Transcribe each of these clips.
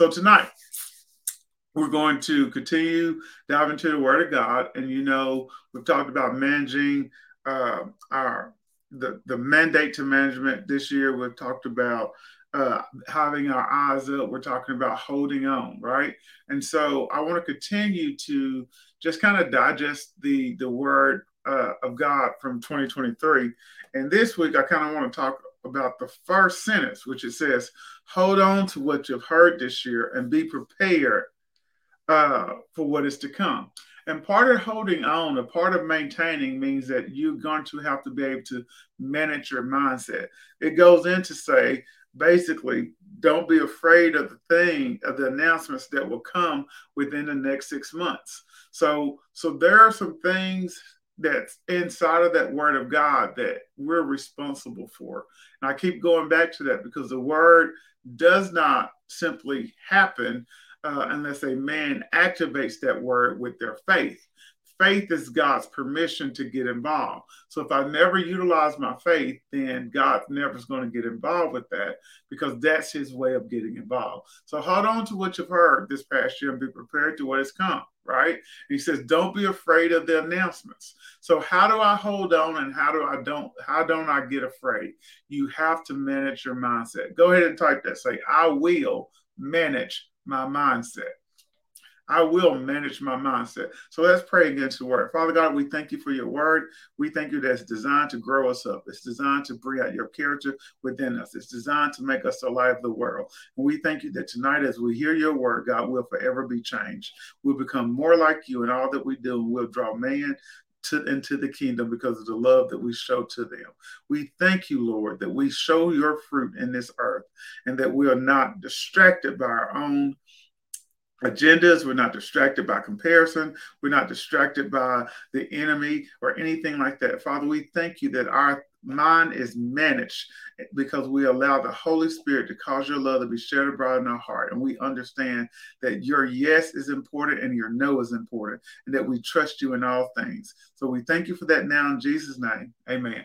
So tonight, we're going to continue dive into the Word of God, and you know we've talked about managing uh, our the the mandate to management this year. We've talked about uh, having our eyes up. We're talking about holding on, right? And so I want to continue to just kind of digest the the Word uh, of God from 2023. And this week, I kind of want to talk about the first sentence, which it says, Hold on to what you've heard this year and be prepared uh, for what is to come. And part of holding on, a part of maintaining means that you're going to have to be able to manage your mindset. It goes in to say, basically, don't be afraid of the thing, of the announcements that will come within the next six months. So, so there are some things that's inside of that word of God that we're responsible for. And I keep going back to that because the word does not simply happen uh, unless a man activates that word with their faith faith is God's permission to get involved. So if I never utilize my faith, then God never is going to get involved with that because that's his way of getting involved. So hold on to what you've heard this past year and be prepared to what has come, right? And he says, don't be afraid of the announcements. So how do I hold on and how do I don't how don't I get afraid? You have to manage your mindset. Go ahead and type that. Say, I will manage my mindset. I will manage my mindset. So let's pray against the word. Father God, we thank you for your word. We thank you that it's designed to grow us up. It's designed to bring out your character within us. It's designed to make us the light of the world. And we thank you that tonight, as we hear your word, God, will forever be changed. We'll become more like you in all that we do, and we'll draw man to, into the kingdom because of the love that we show to them. We thank you, Lord, that we show your fruit in this earth and that we are not distracted by our own agendas. We're not distracted by comparison. We're not distracted by the enemy or anything like that. Father, we thank you that our mind is managed because we allow the Holy Spirit to cause your love to be shed abroad in our heart. And we understand that your yes is important and your no is important, and that we trust you in all things. So we thank you for that now in Jesus' name. Amen.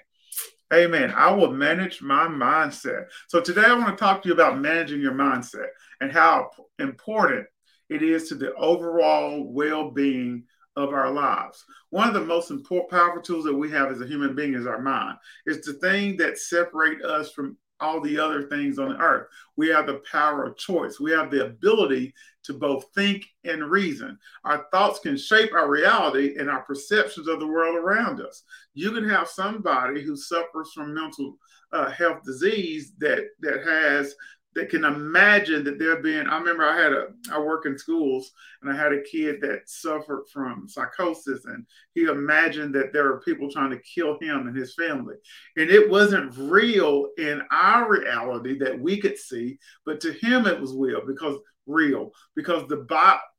Amen. I will manage my mindset. So today I want to talk to you about managing your mindset and how important it is to the overall well being of our lives. One of the most important, powerful tools that we have as a human being is our mind. It's the thing that separate us from all the other things on the earth. We have the power of choice. We have the ability to both think and reason. Our thoughts can shape our reality and our perceptions of the world around us. You can have somebody who suffers from mental uh, health disease that that has that can imagine that they're being i remember i had a i work in schools and i had a kid that suffered from psychosis and he imagined that there were people trying to kill him and his family. And it wasn't real in our reality that we could see but to him it was real because real because the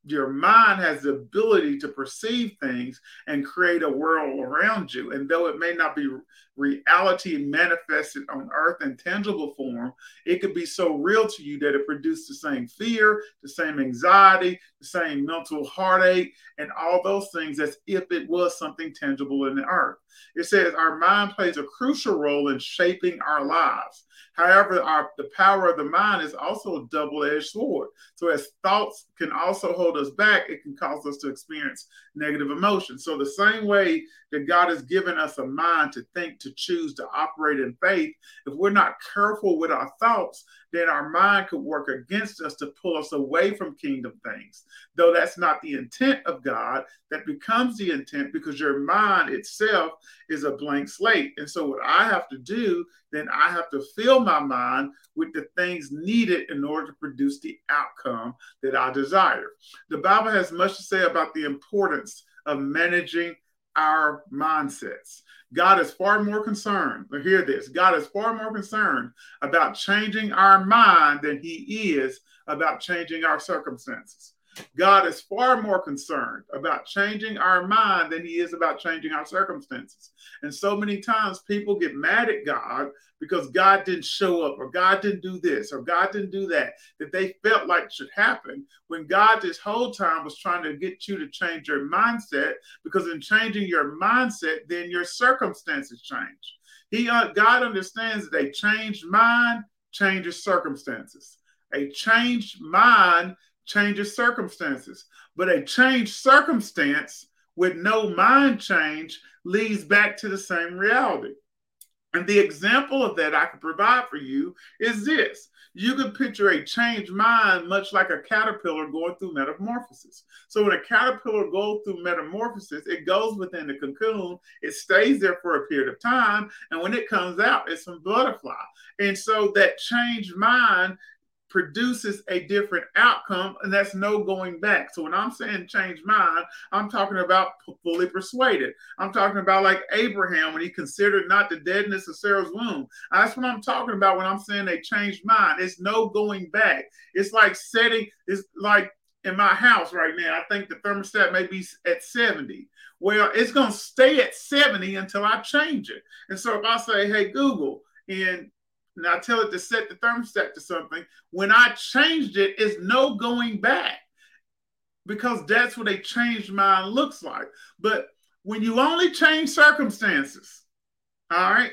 your mind has the ability to perceive things and create a world around you. And though it may not be reality manifested on earth in tangible form it could be so real to you that it produced the same fear the same anxiety the same mental heartache and all those things as if it was something tangible in the earth. It says our mind plays a crucial role in shaping our lives. However, our, the power of the mind is also a double edged sword. So, as thoughts can also hold us back, it can cause us to experience negative emotions. So, the same way that God has given us a mind to think, to choose, to operate in faith, if we're not careful with our thoughts, then our mind could work against us to pull us away from kingdom things. Though that's not the intent of God, that becomes the intent because your mind itself is a blank slate. And so, what I have to do, then I have to fill my mind with the things needed in order to produce the outcome that I desire. The Bible has much to say about the importance of managing our mindsets. God is far more concerned, hear this God is far more concerned about changing our mind than he is about changing our circumstances. God is far more concerned about changing our mind than he is about changing our circumstances. And so many times people get mad at God because God didn't show up or God didn't do this or God didn't do that that they felt like should happen when God this whole time was trying to get you to change your mindset because in changing your mindset then your circumstances change. He uh, God understands that a changed mind changes circumstances. A changed mind changes circumstances, but a changed circumstance with no mind change leads back to the same reality. And the example of that I could provide for you is this. You could picture a changed mind much like a caterpillar going through metamorphosis. So when a caterpillar goes through metamorphosis, it goes within the cocoon, it stays there for a period of time, and when it comes out, it's a butterfly. And so that changed mind produces a different outcome, and that's no going back. So when I'm saying change mind, I'm talking about fully persuaded. I'm talking about like Abraham when he considered not the deadness of Sarah's womb. That's what I'm talking about when I'm saying they changed mind. It's no going back. It's like setting. It's like in my house right now. I think the thermostat may be at 70. Well, it's going to stay at 70 until I change it. And so if I say, hey, Google, and and I tell it to set the thermostat to something. When I changed it, it's no going back because that's what a changed mind looks like. But when you only change circumstances, all right,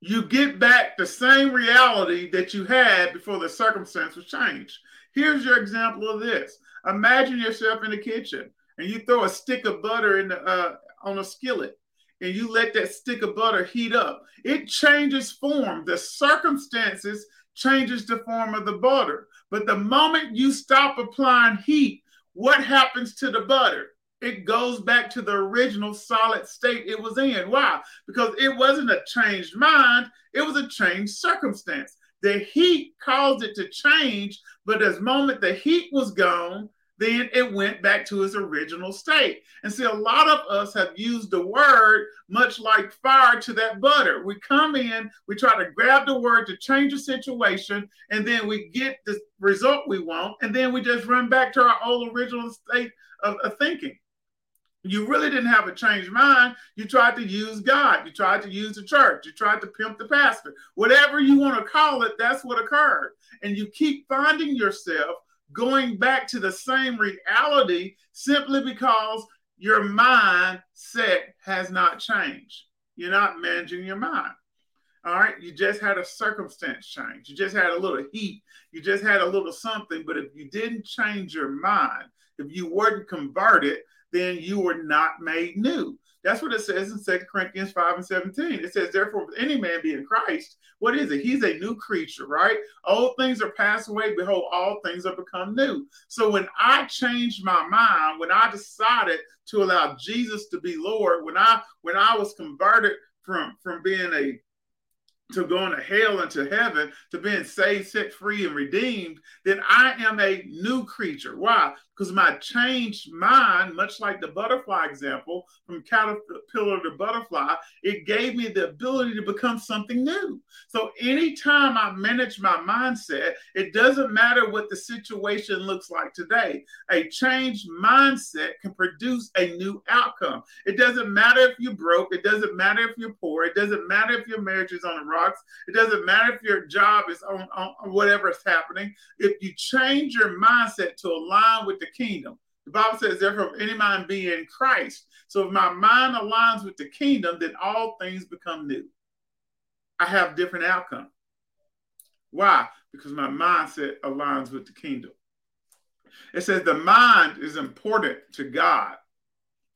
you get back the same reality that you had before the circumstance was changed. Here's your example of this. Imagine yourself in the kitchen and you throw a stick of butter in the, uh, on a skillet and you let that stick of butter heat up, it changes form. The circumstances changes the form of the butter. But the moment you stop applying heat, what happens to the butter? It goes back to the original solid state it was in. Why? Because it wasn't a changed mind, it was a changed circumstance. The heat caused it to change, but as moment the heat was gone, then it went back to its original state. And see, a lot of us have used the word much like fire to that butter. We come in, we try to grab the word to change the situation, and then we get the result we want, and then we just run back to our old original state of, of thinking. You really didn't have a changed mind. You tried to use God. You tried to use the church. You tried to pimp the pastor. Whatever you want to call it, that's what occurred. And you keep finding yourself going back to the same reality simply because your mindset has not changed. You're not managing your mind. All right. You just had a circumstance change. You just had a little heat. You just had a little something. But if you didn't change your mind, if you weren't converted, then you were not made new. That's what it says in Second Corinthians 5 and 17. It says, Therefore, if any man be in Christ, what is it? He's a new creature, right? Old things are passed away. Behold, all things are become new. So when I changed my mind, when I decided to allow Jesus to be Lord, when I when I was converted from from being a to going to hell and to heaven, to being saved, set free, and redeemed, then I am a new creature. Why? Because my changed mind, much like the butterfly example from caterpillar to butterfly, it gave me the ability to become something new. So anytime I manage my mindset, it doesn't matter what the situation looks like today. A changed mindset can produce a new outcome. It doesn't matter if you're broke, it doesn't matter if you're poor, it doesn't matter if your marriage is on the rocks, it doesn't matter if your job is on, on whatever is happening. If you change your mindset to align with the kingdom. The Bible says, therefore, if any mind be in Christ. So if my mind aligns with the kingdom, then all things become new. I have different outcome. Why? Because my mindset aligns with the kingdom. It says the mind is important to God.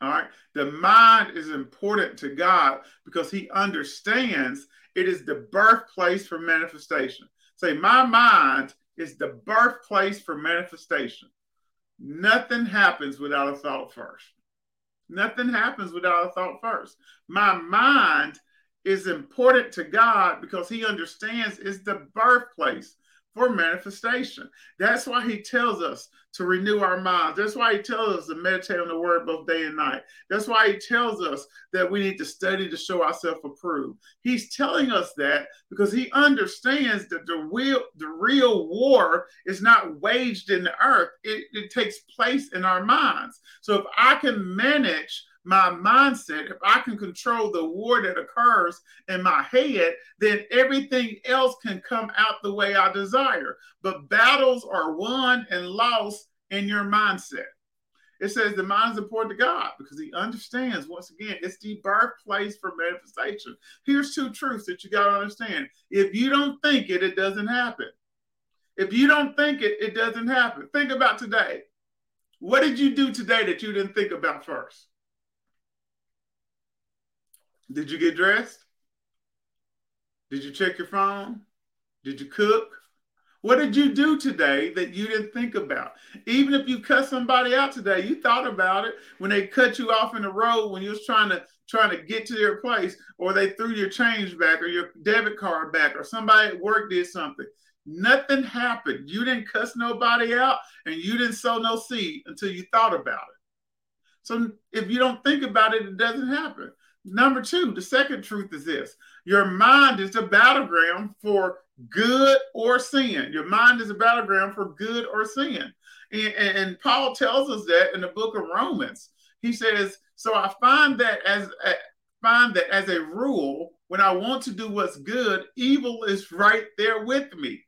All right. The mind is important to God because he understands it is the birthplace for manifestation. Say, my mind is the birthplace for manifestation. Nothing happens without a thought first. Nothing happens without a thought first. My mind is important to God because He understands it's the birthplace for manifestation. That's why he tells us to renew our minds. That's why he tells us to meditate on the word both day and night. That's why he tells us that we need to study to show ourselves approved. He's telling us that because he understands that the real the real war is not waged in the earth. It, it takes place in our minds. So if I can manage my mindset, if I can control the war that occurs in my head, then everything else can come out the way I desire. But battles are won and lost in your mindset. It says the mind is important to God because he understands, once again, it's the birthplace for manifestation. Here's two truths that you got to understand. If you don't think it, it doesn't happen. If you don't think it, it doesn't happen. Think about today. What did you do today that you didn't think about first? Did you get dressed? Did you check your phone? Did you cook? What did you do today that you didn't think about? Even if you cut somebody out today, you thought about it when they cut you off in the road when you was trying to trying to get to your place, or they threw your change back or your debit card back, or somebody at work did something. Nothing happened. You didn't cuss nobody out and you didn't sow no seed until you thought about it. So if you don't think about it, it doesn't happen. Number two, the second truth is this your mind is a battleground for good or sin. Your mind is a battleground for good or sin. And, and, Paul tells us that in the book of Romans. He says, So I find that as a, find that as a rule, when I want to do what's good, evil is right there with me.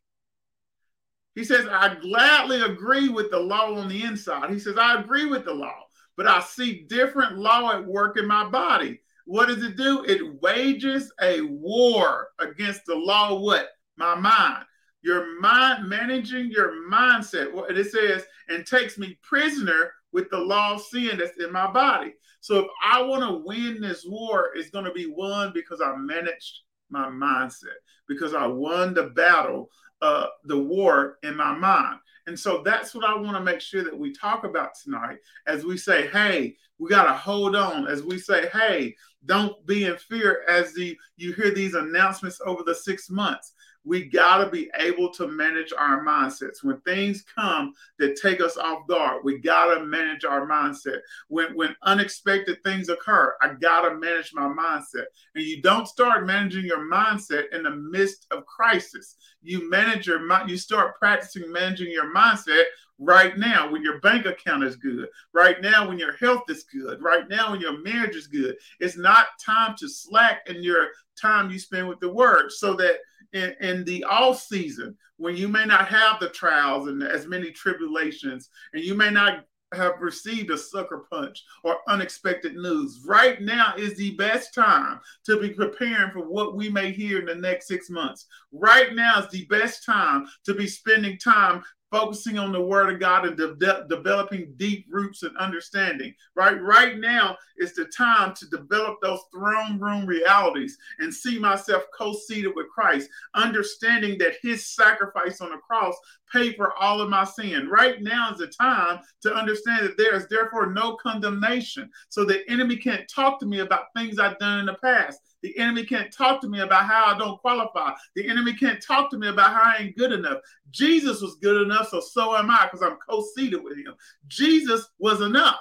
He says, I gladly agree with the law on the inside. He says, I agree with the law, but I see different law at work in my body. What does it do? It wages a war against the law, what? My mind. Your mind, managing your mindset. What it says, and takes me prisoner with the law of sin that's in my body. So if I want to win this war, it's going to be won because I managed my mindset, because I won the battle uh, the war in my mind. And so that's what I want to make sure that we talk about tonight as we say, hey, we got to hold on. As we say, hey, don't be in fear as the you hear these announcements over the six months we got to be able to manage our mindsets. When things come that take us off guard, we got to manage our mindset. When, when unexpected things occur, I got to manage my mindset. And you don't start managing your mindset in the midst of crisis. You manage your mind, you start practicing managing your mindset right now when your bank account is good, right now when your health is good, right now when your marriage is good. It's not time to slack in your time you spend with the word so that in, in the off season when you may not have the trials and as many tribulations and you may not have received a sucker punch or unexpected news. Right now is the best time to be preparing for what we may hear in the next six months. Right now is the best time to be spending time focusing on the word of God and de- developing deep roots and understanding. Right, right now is the time to develop those throne room realities and see myself co-seated with Christ, understanding that His sacrifice on the cross paid for all of my sin. Right now is the time to understand that there is therefore no condemnation, so the enemy can't talk to me about things I've done in the past. The enemy can't talk to me about how I don't qualify. The enemy can't talk to me about how I ain't good enough. Jesus was good enough, so so am I because I'm co seated with him. Jesus was enough.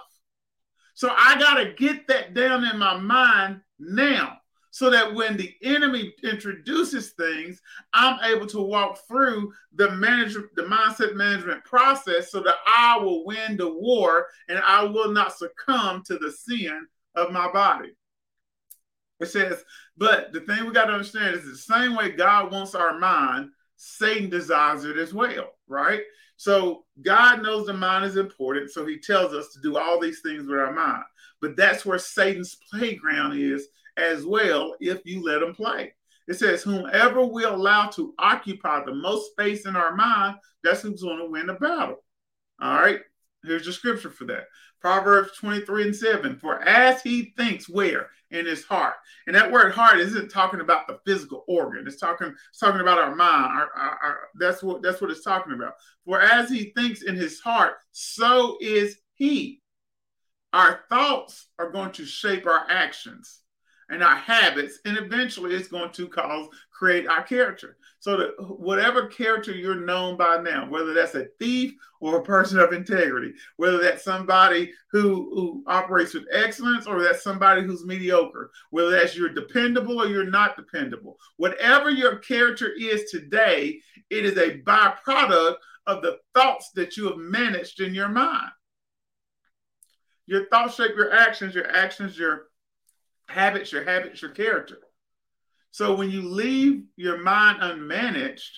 So I got to get that down in my mind now so that when the enemy introduces things, I'm able to walk through the management, the mindset management process so that I will win the war and I will not succumb to the sin of my body. It says, but the thing we got to understand is the same way God wants our mind, Satan desires it as well, right? So God knows the mind is important, so he tells us to do all these things with our mind. But that's where Satan's playground is as well if you let him play. It says, whomever we allow to occupy the most space in our mind, that's who's going to win the battle. All right. Here's the scripture for that. Proverbs 23 and 7. For as he thinks where? In his heart. And that word heart isn't talking about the physical organ. It's talking, it's talking about our mind. Our, our, our, that's what that's what it's talking about. For as he thinks in his heart, so is he. Our thoughts are going to shape our actions and our habits, and eventually it's going to cause create our character. So that whatever character you're known by now, whether that's a thief or a person of integrity, whether that's somebody who, who operates with excellence or that's somebody who's mediocre, whether that's you're dependable or you're not dependable, whatever your character is today, it is a byproduct of the thoughts that you have managed in your mind. Your thoughts shape your actions, your actions, your habits, your habits, your character. So when you leave your mind unmanaged,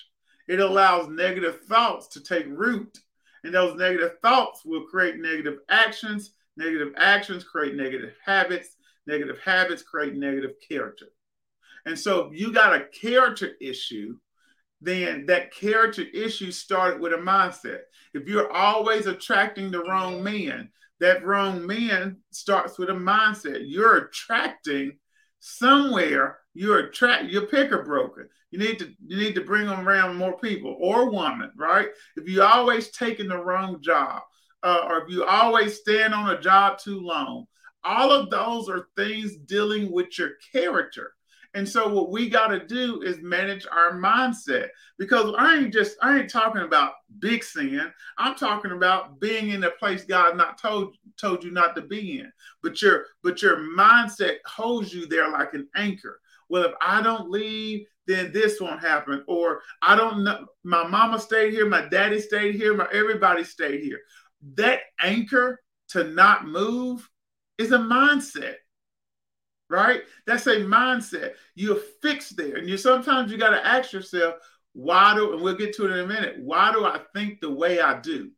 it allows negative thoughts to take root. And those negative thoughts will create negative actions. Negative actions create negative habits. Negative habits create negative character. And so if you got a character issue, then that character issue started with a mindset. If you're always attracting the wrong men, that wrong man starts with a mindset. You're attracting somewhere. You're attract. Your picker broken. You need to you need to bring them around more people or woman, right? If you always taking the wrong job, uh, or if you always stand on a job too long, all of those are things dealing with your character. And so what we got to do is manage our mindset because I ain't just I ain't talking about big sin. I'm talking about being in a place God not told told you not to be in. But your but your mindset holds you there like an anchor. Well, if I don't leave, then this won't happen. Or I don't know. My mama stayed here, my daddy stayed here, my everybody stayed here. That anchor to not move is a mindset right? That's a mindset. You're fixed there. And you sometimes you got to ask yourself, why do, and we'll get to it in a minute, why do I think the way I do?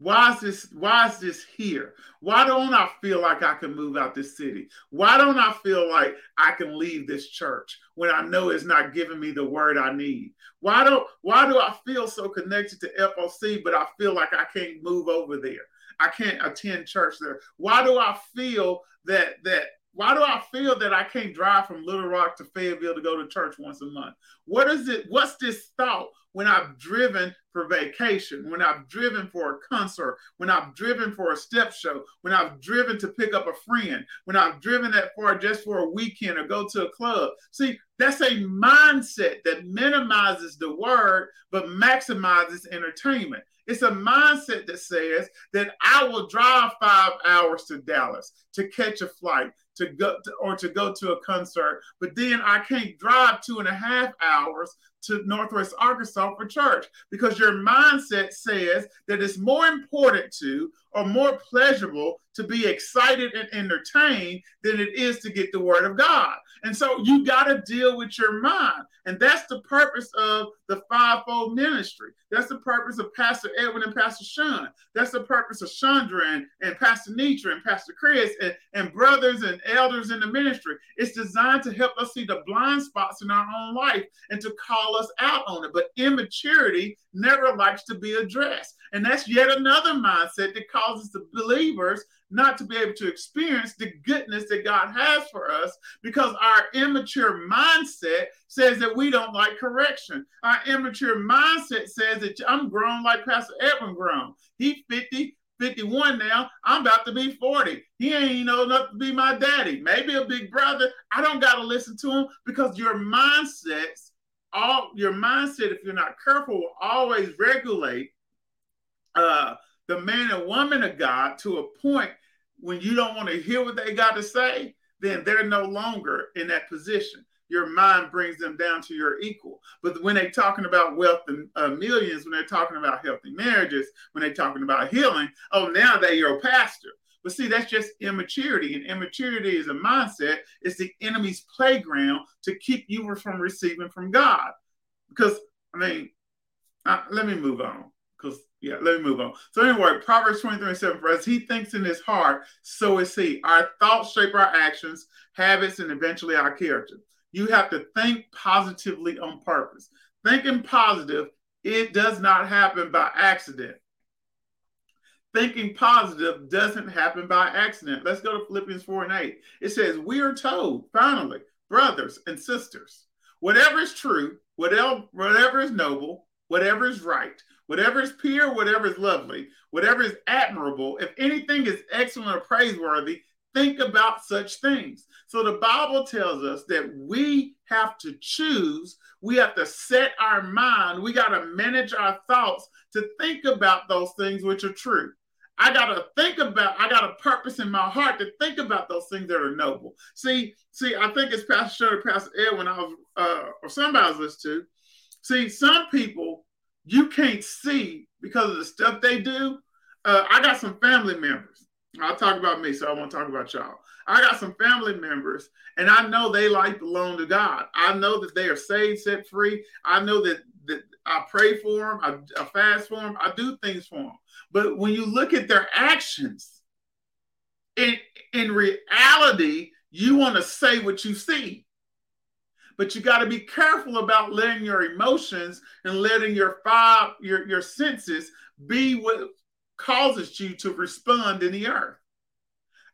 Why is this, why is this here? Why don't I feel like I can move out this city? Why don't I feel like I can leave this church when I know it's not giving me the word I need? Why don't why do I feel so connected to FOC, but I feel like I can't move over there? I can't attend church there. Why do I feel that that why do I feel that I can't drive from Little Rock to Fayetteville to go to church once a month? What is it? What's this thought when I've driven for vacation, when I've driven for a concert, when I've driven for a step show, when I've driven to pick up a friend, when I've driven that far just for a weekend or go to a club? See, that's a mindset that minimizes the word but maximizes entertainment. It's a mindset that says that I will drive five hours to Dallas to catch a flight to go to, or to go to a concert, but then I can't drive two and a half hours to Northwest Arkansas for church because your mindset says that it's more important to or more pleasurable to be excited and entertained than it is to get the word of God. And so you got to deal with your mind. And that's the purpose of the fivefold ministry. That's the purpose of Pastor Edwin and Pastor Sean. That's the purpose of Chandra and, and Pastor Nitra and Pastor Chris and, and brothers and elders in the ministry. It's designed to help us see the blind spots in our own life and to call us out on it. But immaturity never likes to be addressed. And that's yet another mindset that causes the believers not to be able to experience the goodness that God has for us because our immature mindset says that we don't like correction. Our immature mindset says that I'm grown like Pastor Edwin grown. He's 50, 51 now. I'm about to be 40. He ain't old enough to be my daddy. Maybe a big brother. I don't got to listen to him because your mindsets, all your mindset, if you're not careful, will always regulate uh, the man and woman of God to a point when you don't want to hear what they got to say, then they're no longer in that position. Your mind brings them down to your equal. But when they're talking about wealth and uh, millions, when they're talking about healthy marriages, when they're talking about healing, oh, now they're your pastor. But see, that's just immaturity. And immaturity is a mindset, it's the enemy's playground to keep you from receiving from God. Because, I mean, let me move on because yeah, let me move on. So anyway, Proverbs 23 and 7, for as he thinks in his heart, so is he. Our thoughts shape our actions, habits, and eventually our character. You have to think positively on purpose. Thinking positive, it does not happen by accident. Thinking positive doesn't happen by accident. Let's go to Philippians 4 and 8. It says, We are told, finally, brothers and sisters, whatever is true, whatever, whatever is noble, whatever is right, whatever is pure, whatever is lovely, whatever is admirable, if anything is excellent or praiseworthy, think about such things. So the Bible tells us that we have to choose, we have to set our mind, we got to manage our thoughts to think about those things which are true. I got to think about, I got a purpose in my heart to think about those things that are noble. See, see, I think it's Pastor Shirley, Pastor Ed, when I was, uh, or somebody I was listening to. See, some people you can't see because of the stuff they do. Uh, I got some family members. I'll talk about me, so I won't talk about y'all. I got some family members, and I know they like belong to God. I know that they are saved, set free. I know that, that I pray for them, I, I fast for them, I do things for them. But when you look at their actions, in in reality, you want to say what you see. But you got to be careful about letting your emotions and letting your five your your senses be what causes you to respond in the earth.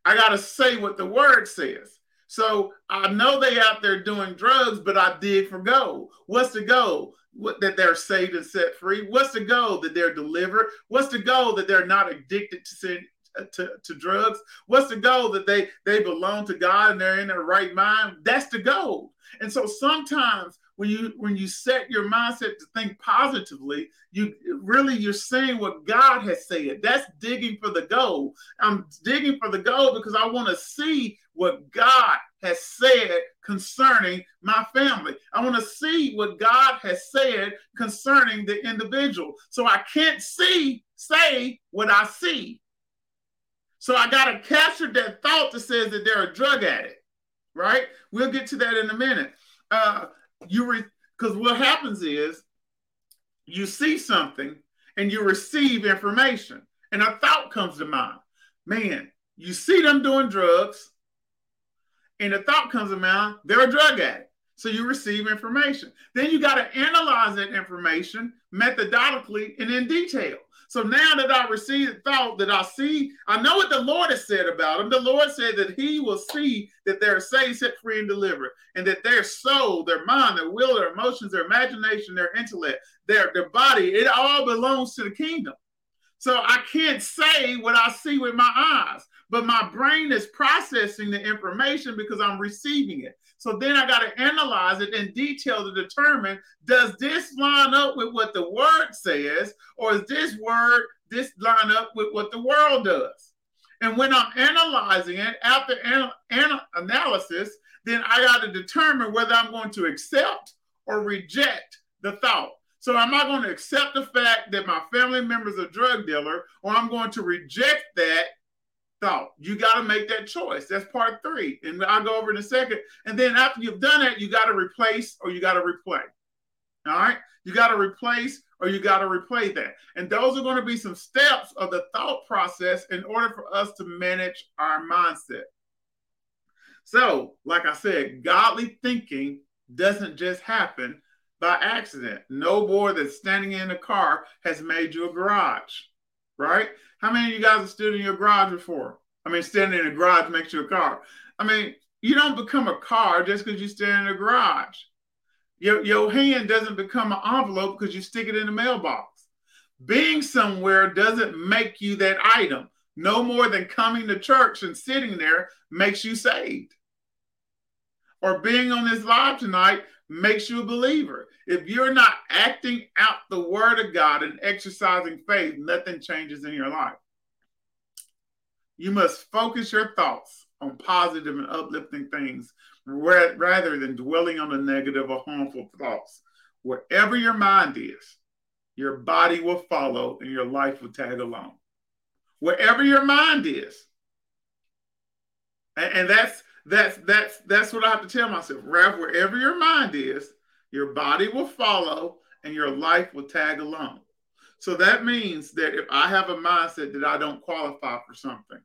I got to say what the word says. So I know they out there doing drugs, but I dig for gold. What's the goal? What, that they're saved and set free? What's the goal? That they're delivered? What's the goal? That they're not addicted to sin, uh, to, to drugs? What's the goal? That they they belong to God and they're in their right mind? That's the goal. And so sometimes when you when you set your mindset to think positively, you really you're saying what God has said. That's digging for the goal. I'm digging for the goal because I want to see what God has said concerning my family. I want to see what God has said concerning the individual. So I can't see say what I see. So I got to capture that thought that says that they're a drug addict, right? We'll get to that in a minute. Uh, you because re- what happens is you see something and you receive information, and a thought comes to mind. Man, you see them doing drugs, and a thought comes to mind, they're a drug addict. So you receive information. Then you got to analyze that information methodically and in detail. So now that I received thought that I see, I know what the Lord has said about them. The Lord said that He will see that they're saved, set free, and delivered, and that their soul, their mind, their will, their emotions, their imagination, their intellect, their, their body, it all belongs to the kingdom. So I can't say what I see with my eyes, but my brain is processing the information because I'm receiving it. So then I got to analyze it in detail to determine does this line up with what the word says, or is this word this line up with what the world does? And when I'm analyzing it after an, an analysis, then I got to determine whether I'm going to accept or reject the thought. So am I going to accept the fact that my family member is a drug dealer, or I'm going to reject that thought. You got to make that choice. That's part three. And I'll go over in a second. And then after you've done that, you got to replace or you got to replay. All right. You got to replace or you got to replay that. And those are going to be some steps of the thought process in order for us to manage our mindset. So, like I said, godly thinking doesn't just happen by accident. No boy that's standing in a car has made you a garage, right? How many of you guys have stood in your garage before? I mean, standing in a garage makes you a car. I mean, you don't become a car just because you stand in a garage. Your, your hand doesn't become an envelope because you stick it in the mailbox. Being somewhere doesn't make you that item. No more than coming to church and sitting there makes you saved. Or being on this live tonight makes you a believer. If you're not acting out the word of God and exercising faith, nothing changes in your life. You must focus your thoughts on positive and uplifting things rather than dwelling on the negative or harmful thoughts. Wherever your mind is, your body will follow and your life will tag along. Wherever your mind is. And, that's that's that's that's what I have to tell myself. Rev, wherever your mind is, your body will follow and your life will tag along. So that means that if I have a mindset that I don't qualify for something,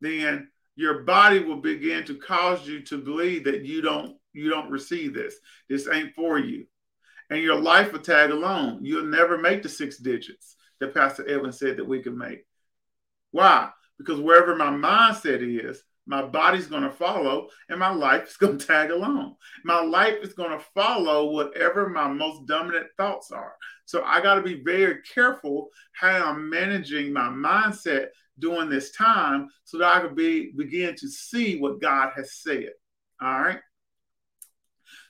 then your body will begin to cause you to believe that you don't you don't receive this. This ain't for you. And your life will tag along. You'll never make the six digits that Pastor Edwin said that we can make. Why? Because wherever my mindset is, my body's going to follow and my life is going to tag along. My life is going to follow whatever my most dominant thoughts are. So I got to be very careful how I'm managing my mindset during this time so that I could be begin to see what God has said. All right.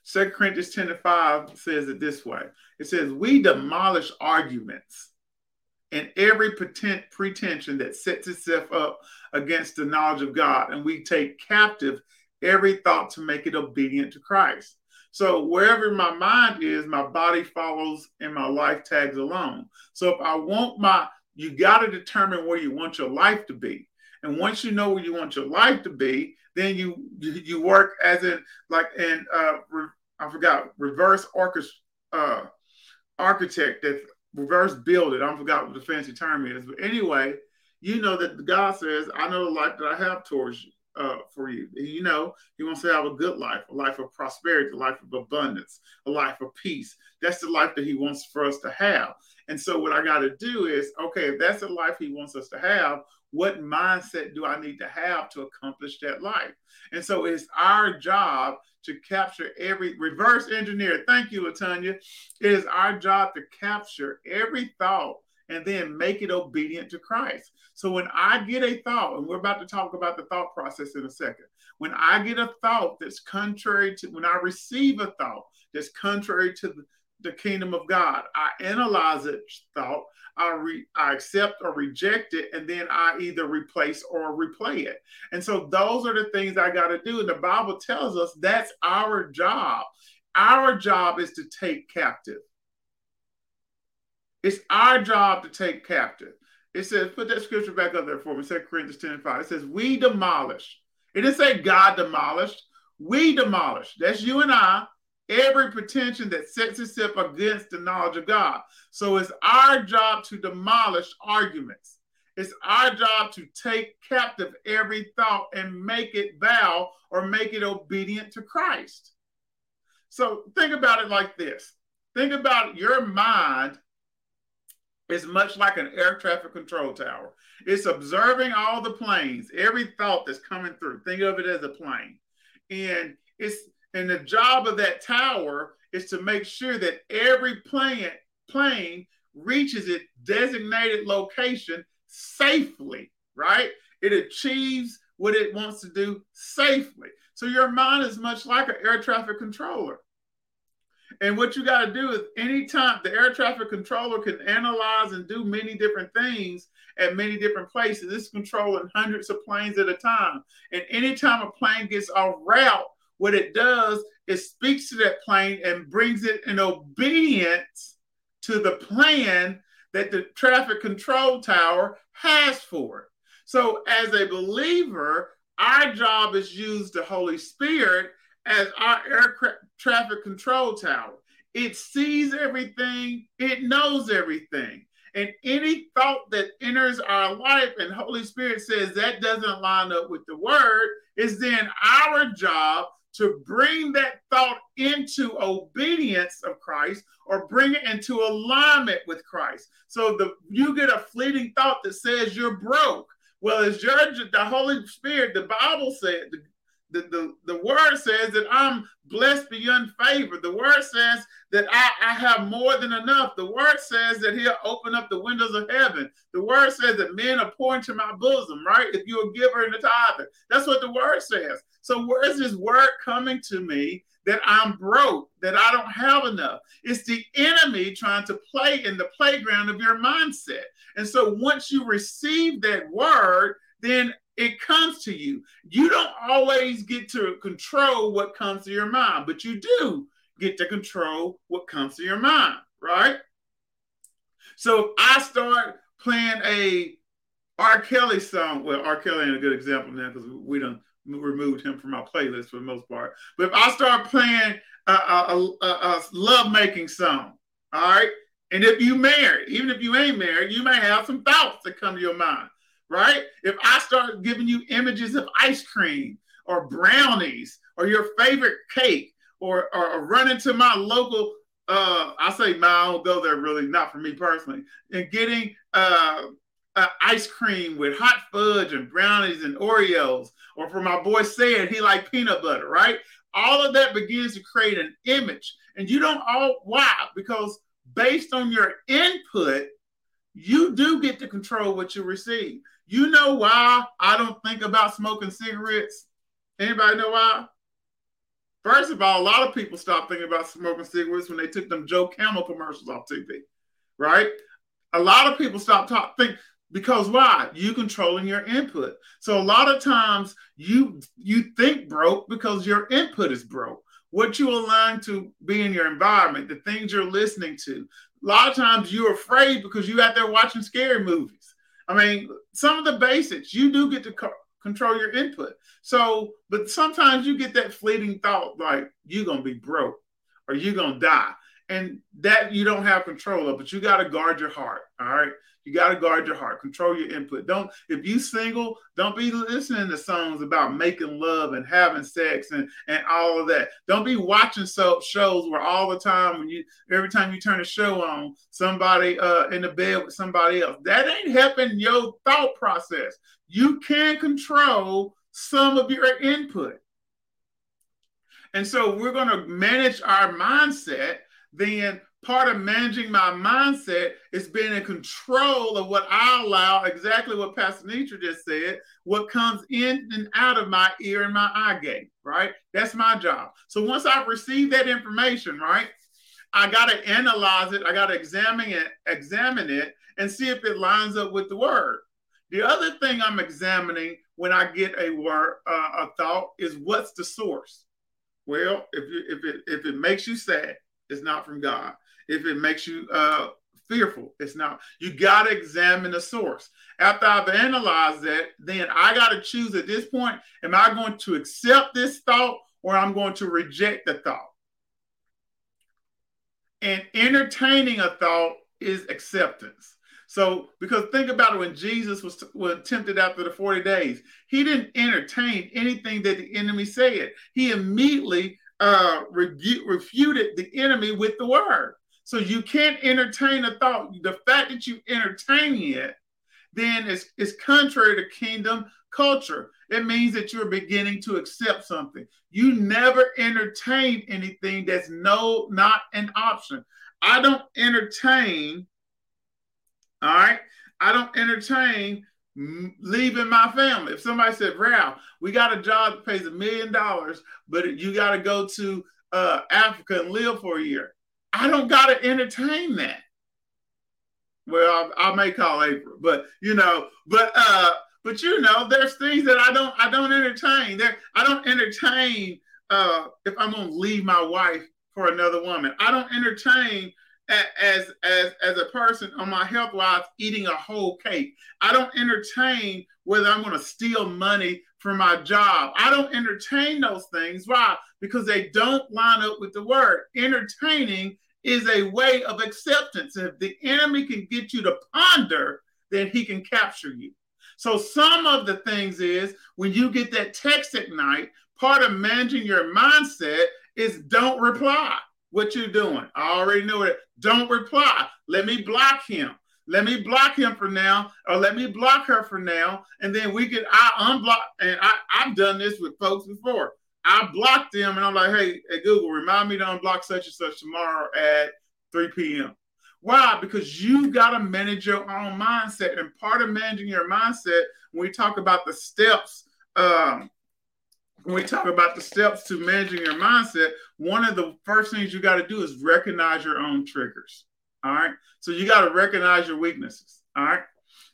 Second Corinthians 10 to 5 says it this way. It says, We demolish arguments and every pretension that sets itself up against the knowledge of God, and we take captive every thought to make it obedient to Christ. So wherever my mind is, my body follows and my life tags along. So if I want my, you got to determine where you want your life to be. And once you know where you want your life to be, then you you, work as in like in uh, I forgot reverse orchestra uh, architect that reverse build it. I forgot what the fancy term is, but anyway, you know that God says, "I know the life that I have towards you." uh, for you. You know, He wants to have a good life, a life of prosperity, a life of abundance, a life of peace. That's the life that He wants for us to have. And so, what I got to do is, okay, if that's the life He wants us to have, what mindset do I need to have to accomplish that life? And so, it's our job to capture every reverse engineer. Thank you, Latanya. It is our job to capture every thought and then make it obedient to Christ. So when I get a thought, and we're about to talk about the thought process in a second, when I get a thought that's contrary to, when I receive a thought that's contrary to the, the kingdom of God, I analyze it thought, I, re, I accept or reject it, and then I either replace or replay it. And so those are the things I got to do. And the Bible tells us that's our job. Our job is to take captive. It's our job to take captive. It says, put that scripture back up there for me, 2 Corinthians 10 and 5. It says, we demolish. It didn't say God demolished. We demolish. That's you and I. Every pretension that sets itself against the knowledge of God. So it's our job to demolish arguments. It's our job to take captive every thought and make it bow or make it obedient to Christ. So think about it like this think about your mind is much like an air traffic control tower. It's observing all the planes, every thought that's coming through. Think of it as a plane. And it's and the job of that tower is to make sure that every plane plane reaches its designated location safely, right? It achieves what it wants to do safely. So your mind is much like an air traffic controller. And what you got to do is anytime the air traffic controller can analyze and do many different things at many different places, it's controlling hundreds of planes at a time. And anytime a plane gets off route, what it does is speaks to that plane and brings it in obedience to the plan that the traffic control tower has for it. So, as a believer, our job is use the Holy Spirit as our air traffic control tower. It sees everything, it knows everything. And any thought that enters our life and Holy Spirit says that doesn't line up with the word, is then our job to bring that thought into obedience of Christ or bring it into alignment with Christ. So the you get a fleeting thought that says you're broke. Well, as your the Holy Spirit, the Bible said, the the, the, the word says that I'm blessed beyond favor. The word says that I, I have more than enough. The word says that he'll open up the windows of heaven. The word says that men are pouring to my bosom, right? If you're a giver and a tither. That's what the word says. So where is this word coming to me that I'm broke, that I don't have enough? It's the enemy trying to play in the playground of your mindset. And so once you receive that word, then it comes to you. You don't always get to control what comes to your mind, but you do get to control what comes to your mind, right? So if I start playing a R. Kelly song, well, R. Kelly ain't a good example now because we don't removed him from our playlist for the most part. But if I start playing a, a, a, a love making song, all right, and if you married, even if you ain't married, you may have some thoughts that come to your mind right? If I start giving you images of ice cream or brownies or your favorite cake or, or run into my local, uh, I say my, I don't go there really, not for me personally, and getting uh, uh, ice cream with hot fudge and brownies and Oreos, or for my boy said he like peanut butter, right? All of that begins to create an image. And you don't all, why? Because based on your input, you do get to control what you receive. You know why I don't think about smoking cigarettes? Anybody know why? First of all, a lot of people stopped thinking about smoking cigarettes when they took them Joe Camel commercials off TV, right? A lot of people stopped talking think because why? You controlling your input. So a lot of times you you think broke because your input is broke. What you align to be in your environment, the things you're listening to. A lot of times you're afraid because you out there watching scary movies I mean, some of the basics, you do get to co- control your input. So, but sometimes you get that fleeting thought like you're going to be broke or you're going to die. And that you don't have control of, but you got to guard your heart. All right. You got to guard your heart, control your input. Don't, if you single, don't be listening to songs about making love and having sex and, and all of that. Don't be watching so shows where all the time when you every time you turn a show on, somebody uh in the bed with somebody else. That ain't helping your thought process. You can control some of your input. And so we're going to manage our mindset. Then part of managing my mindset is being in control of what I allow, exactly what Pastor Nitra just said, what comes in and out of my ear and my eye gate, right? That's my job. So once I've received that information, right, I got to analyze it, I got to examine it, examine it, and see if it lines up with the word. The other thing I'm examining when I get a word, uh, a thought, is what's the source. Well, if you, if it if it makes you sad, it's not from God. If it makes you uh, fearful, it's not. You got to examine the source. After I've analyzed that, then I got to choose at this point: Am I going to accept this thought, or I'm going to reject the thought? And entertaining a thought is acceptance. So, because think about it, when Jesus was, was tempted after the 40 days, he didn't entertain anything that the enemy said. He immediately uh, refuted the enemy with the word. So, you can't entertain a thought. The fact that you entertain it, then is, is contrary to kingdom culture. It means that you're beginning to accept something. You never entertain anything that's no, not an option. I don't entertain all right. I don't entertain leaving my family. If somebody said, Ralph, we got a job that pays a million dollars, but you got to go to uh, Africa and live for a year. I don't got to entertain that. Well, I, I, may call April, but you know, but uh, but you know, there's things that I don't I don't entertain. There, I don't entertain uh, if I'm gonna leave my wife for another woman. I don't entertain as as as a person on my health wise eating a whole cake. I don't entertain whether I'm going to steal money from my job. I don't entertain those things. Why? Because they don't line up with the word. Entertaining is a way of acceptance. If the enemy can get you to ponder, then he can capture you. So some of the things is when you get that text at night, part of managing your mindset is don't reply. What you're doing? I already know it. Don't reply. Let me block him. Let me block him for now, or let me block her for now, and then we can I unblock. And I, I've done this with folks before. I blocked them, and I'm like, hey, hey, Google, remind me to unblock such and such tomorrow at 3 p.m. Why? Because you got to manage your own mindset, and part of managing your mindset, when we talk about the steps um, when we talk about the steps to managing your mindset, one of the first things you got to do is recognize your own triggers. All right. So you got to recognize your weaknesses. All right.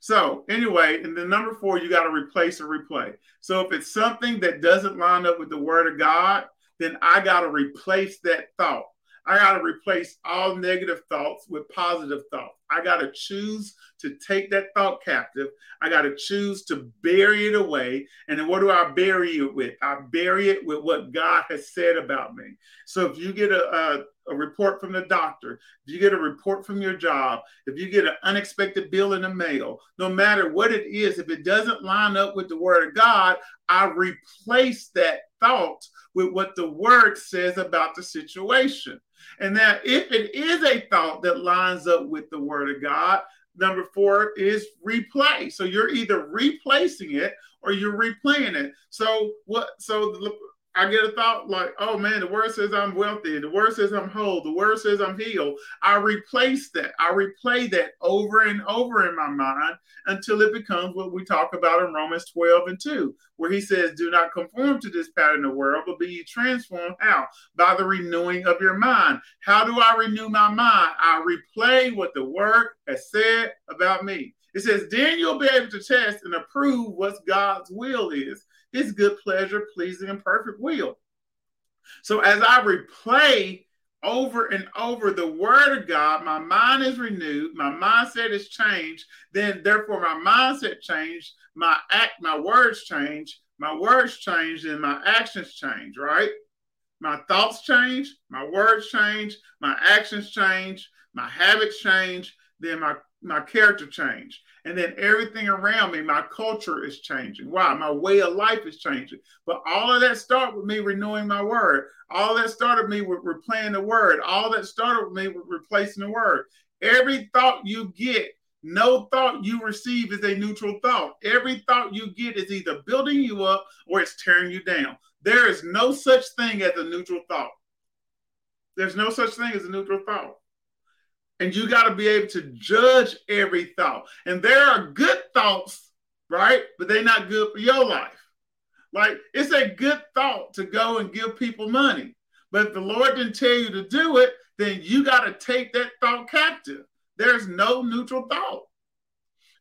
So anyway, and then number four, you got to replace or replay. So if it's something that doesn't line up with the word of God, then I got to replace that thought. I got to replace all negative thoughts with positive thoughts. I got to choose to take that thought captive. I got to choose to bury it away. And then what do I bury it with? I bury it with what God has said about me. So if you get a, a, a report from the doctor, if you get a report from your job, if you get an unexpected bill in the mail, no matter what it is, if it doesn't line up with the word of God, I replace that thought with what the word says about the situation. And that if it is a thought that lines up with the word of God, number four is replay. So you're either replacing it or you're replaying it. So what? So the, I get a thought like, oh man, the word says I'm wealthy. The word says I'm whole. The word says I'm healed. I replace that. I replay that over and over in my mind until it becomes what we talk about in Romans 12 and 2, where he says, Do not conform to this pattern of the world, but be transformed. How? By the renewing of your mind. How do I renew my mind? I replay what the word has said about me. It says, then you'll be able to test and approve what God's will is his good pleasure, pleasing, and perfect will. So as I replay over and over the word of God, my mind is renewed, my mindset is changed, then therefore my mindset changed, my act, my words change, my words change, and my actions change, right? My thoughts change, my words change, my actions change, my habits change, then my my character changed. And then everything around me, my culture is changing. Why? My way of life is changing. But all of that started with me renewing my word. All that started me with replaying the word. All that started with me with replacing the word. Every thought you get, no thought you receive is a neutral thought. Every thought you get is either building you up or it's tearing you down. There is no such thing as a neutral thought. There's no such thing as a neutral thought. And you got to be able to judge every thought. And there are good thoughts, right? But they're not good for your life. Like it's a good thought to go and give people money. But if the Lord didn't tell you to do it, then you got to take that thought captive. There's no neutral thought.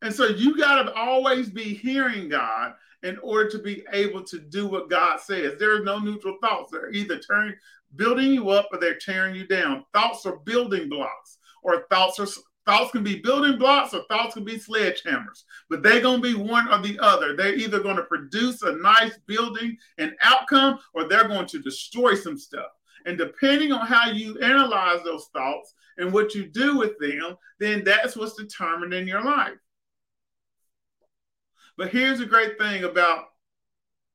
And so you got to always be hearing God in order to be able to do what God says. There are no neutral thoughts. They're either turning, building you up or they're tearing you down. Thoughts are building blocks or thoughts are thoughts can be building blocks or thoughts can be sledgehammers but they're going to be one or the other. They're either going to produce a nice building and outcome or they're going to destroy some stuff. And depending on how you analyze those thoughts and what you do with them then that's what's determined in your life. But here's the great thing about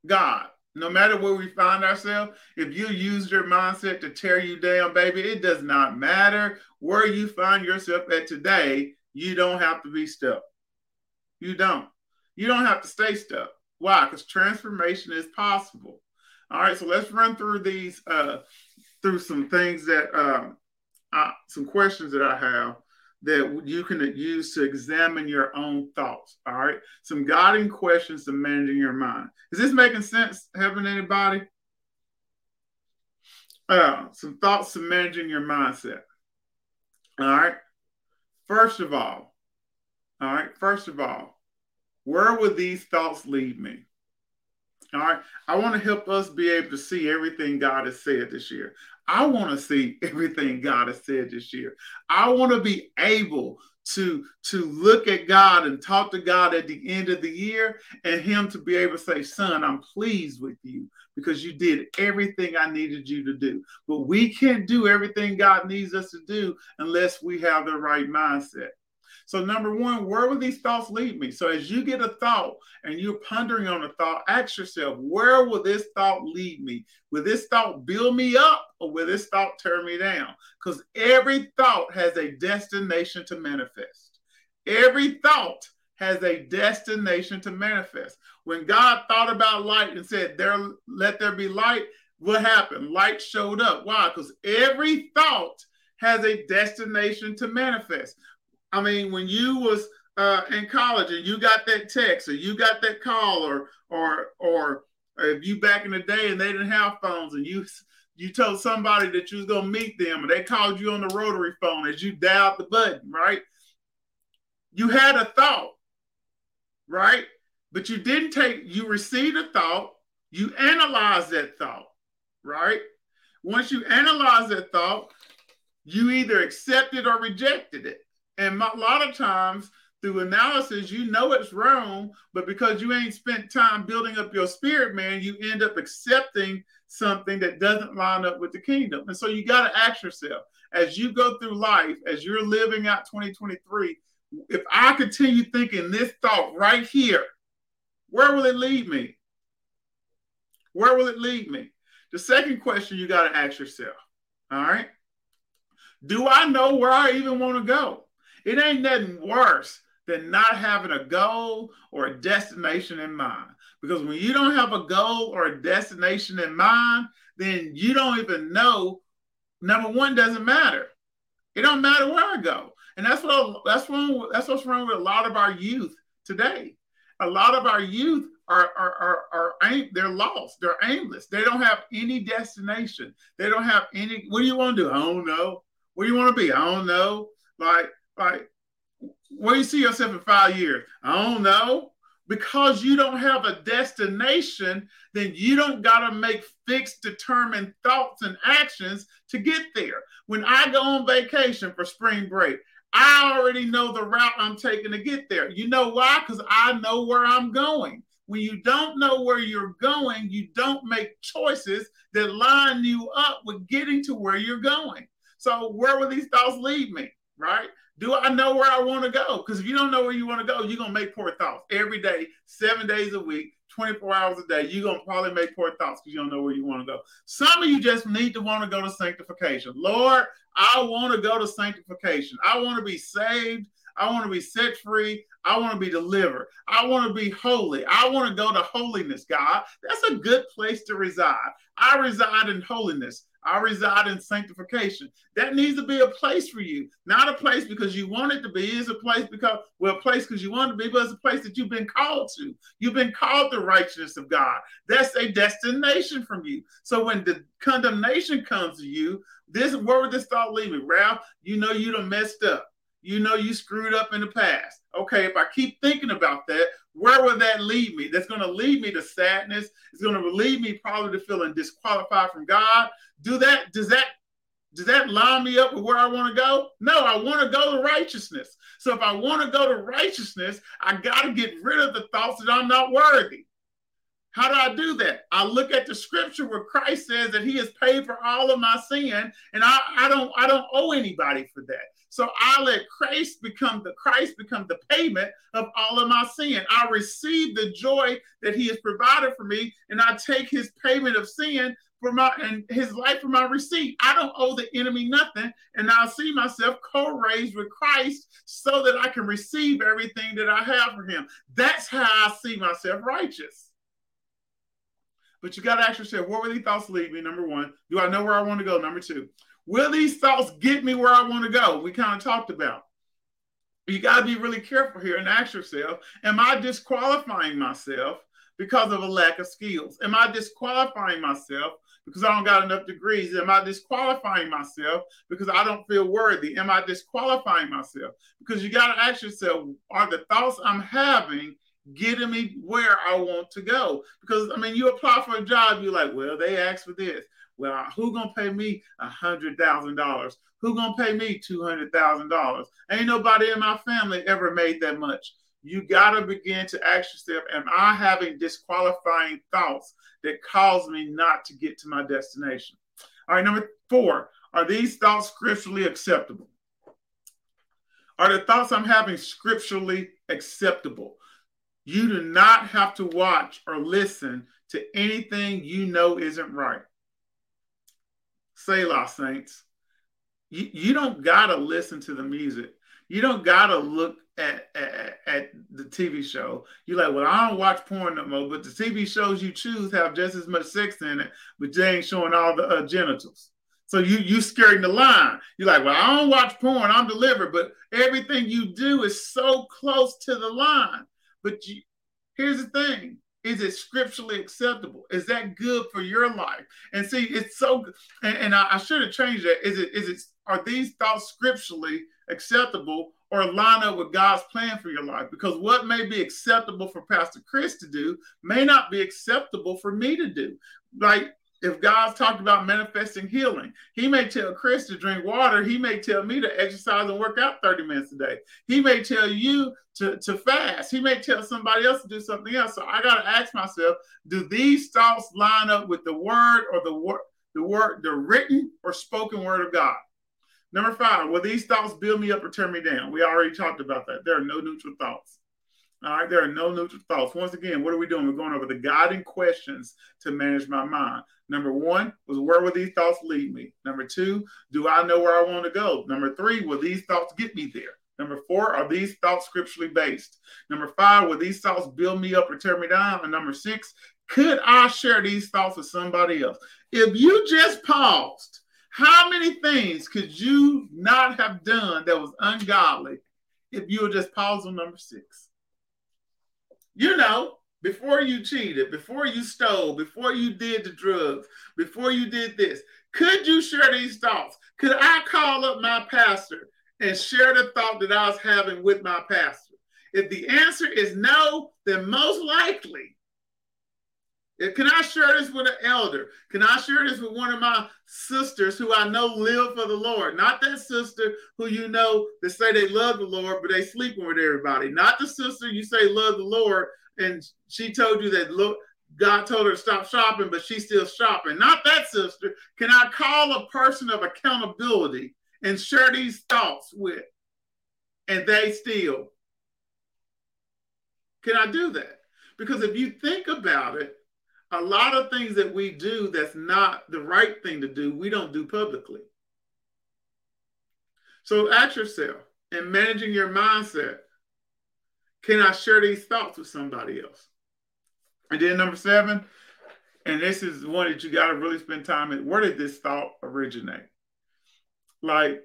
god no matter where we find ourselves, if you use your mindset to tear you down, baby, it does not matter where you find yourself at today. You don't have to be stuck. You don't. You don't have to stay stuck. Why? Because transformation is possible. All right, so let's run through these, uh, through some things that, um, some questions that I have that you can use to examine your own thoughts. All right. Some guiding questions to managing your mind. Is this making sense? Having anybody? Uh, some thoughts to managing your mindset. All right. First of all, all right. First of all, where would these thoughts lead me? All right. I want to help us be able to see everything God has said this year. I want to see everything God has said this year. I want to be able to to look at God and talk to God at the end of the year and him to be able to say, "Son, I'm pleased with you because you did everything I needed you to do." But we can't do everything God needs us to do unless we have the right mindset. So, number one, where will these thoughts lead me? So, as you get a thought and you're pondering on a thought, ask yourself, where will this thought lead me? Will this thought build me up or will this thought tear me down? Because every thought has a destination to manifest. Every thought has a destination to manifest. When God thought about light and said, "There, let there be light," what happened? Light showed up. Why? Because every thought has a destination to manifest. I mean, when you was uh, in college and you got that text or you got that call or or or if you back in the day and they didn't have phones and you you told somebody that you was gonna meet them and they called you on the rotary phone as you dialed the button, right? You had a thought, right? But you didn't take, you received a thought, you analyzed that thought, right? Once you analyze that thought, you either accepted or rejected it. And a lot of times through analysis, you know it's wrong, but because you ain't spent time building up your spirit, man, you end up accepting something that doesn't line up with the kingdom. And so you got to ask yourself as you go through life, as you're living out 2023, if I continue thinking this thought right here, where will it lead me? Where will it lead me? The second question you got to ask yourself, all right? Do I know where I even want to go? It ain't nothing worse than not having a goal or a destination in mind. Because when you don't have a goal or a destination in mind, then you don't even know. Number one doesn't matter. It don't matter where I go, and that's what that's wrong. That's what's wrong with a lot of our youth today. A lot of our youth are are are, are aim, they're lost. They're aimless. They don't have any destination. They don't have any. What do you want to do? I don't know. What do you want to be? I don't know. Like like, where do you see yourself in five years? I don't know. Because you don't have a destination, then you don't got to make fixed, determined thoughts and actions to get there. When I go on vacation for spring break, I already know the route I'm taking to get there. You know why? Because I know where I'm going. When you don't know where you're going, you don't make choices that line you up with getting to where you're going. So, where will these thoughts lead me? right? Do I know where I want to go? Because if you don't know where you want to go, you're gonna make poor thoughts every day, seven days a week, 24 hours a day. You're gonna probably make poor thoughts because you don't know where you want to go. Some of you just need to want to go to sanctification. Lord, I want to go to sanctification. I want to be saved. I want to be set free. I want to be delivered. I want to be holy. I want to go to holiness, God. That's a good place to reside. I reside in holiness. I reside in sanctification. That needs to be a place for you, not a place because you want it to be. It's a place because, well, a place because you want it to be, but it's a place that you've been called to. You've been called the righteousness of God. That's a destination from you. So when the condemnation comes to you, this where would this thought leave me? Ralph, you know you done messed up you know you screwed up in the past. Okay, if I keep thinking about that, where will that lead me? That's going to lead me to sadness. It's going to lead me probably to feeling disqualified from God. Do that? Does that does that line me up with where I want to go? No, I want to go to righteousness. So if I want to go to righteousness, I got to get rid of the thoughts that I'm not worthy. How do I do that? I look at the scripture where Christ says that He has paid for all of my sin, and I, I don't I don't owe anybody for that. So I let Christ become the Christ become the payment of all of my sin. I receive the joy that He has provided for me, and I take His payment of sin for my and His life for my receipt. I don't owe the enemy nothing, and I see myself co-raised with Christ so that I can receive everything that I have for Him. That's how I see myself righteous. But you got to ask yourself, what will these thoughts lead me? Number one, do I know where I want to go? Number two, Will these thoughts get me where I want to go? We kind of talked about. You got to be really careful here and ask yourself Am I disqualifying myself because of a lack of skills? Am I disqualifying myself because I don't got enough degrees? Am I disqualifying myself because I don't feel worthy? Am I disqualifying myself? Because you got to ask yourself Are the thoughts I'm having getting me where I want to go? Because, I mean, you apply for a job, you're like, Well, they asked for this well, who gonna pay me a hundred thousand dollars? Who gonna pay me two hundred thousand dollars? Ain't nobody in my family ever made that much. You gotta begin to ask yourself, am I having disqualifying thoughts that cause me not to get to my destination? All right, number four, are these thoughts scripturally acceptable? Are the thoughts I'm having scripturally acceptable? You do not have to watch or listen to anything you know isn't right. Selah, saints. You, you don't got to listen to the music. You don't got to look at, at, at, the TV show. You're like, well, I don't watch porn no more, but the TV shows you choose have just as much sex in it, but they ain't showing all the uh, genitals. So you you skirting the line. You're like, well, I don't watch porn. I'm delivered, but everything you do is so close to the line. But you, here's the thing: is it scripturally acceptable? Is that good for your life? And see, it's so and, and I, I should have changed that. Is it is it are these thoughts scripturally acceptable or line up with God's plan for your life? Because what may be acceptable for Pastor Chris to do may not be acceptable for me to do. Like if God's talked about manifesting healing, He may tell Chris to drink water. He may tell me to exercise and work out 30 minutes a day. He may tell you to, to fast. He may tell somebody else to do something else. So I got to ask myself, do these thoughts line up with the word or the word, the word, the written or spoken word of God? Number five, will these thoughts build me up or tear me down? We already talked about that. There are no neutral thoughts. All right, there are no neutral thoughts. Once again, what are we doing? We're going over the guiding questions to manage my mind. Number one was where will these thoughts lead me? Number two, do I know where I want to go? Number three, will these thoughts get me there? Number four, are these thoughts scripturally based? Number five, will these thoughts build me up or tear me down? And number six, could I share these thoughts with somebody else? If you just paused, how many things could you not have done that was ungodly if you would just pause on number six? You know, before you cheated, before you stole, before you did the drugs, before you did this, could you share these thoughts? Could I call up my pastor and share the thought that I was having with my pastor? If the answer is no, then most likely can I share this with an elder? Can I share this with one of my sisters who I know live for the Lord? Not that sister who you know that say they love the Lord, but they sleeping with everybody. Not the sister you say love the Lord and she told you that look, God told her to stop shopping, but she's still shopping. Not that sister. Can I call a person of accountability and share these thoughts with? and they still. Can I do that? Because if you think about it, a lot of things that we do that's not the right thing to do, we don't do publicly. So ask yourself in managing your mindset, can I share these thoughts with somebody else? And then number seven, and this is one that you got to really spend time in. Where did this thought originate? Like,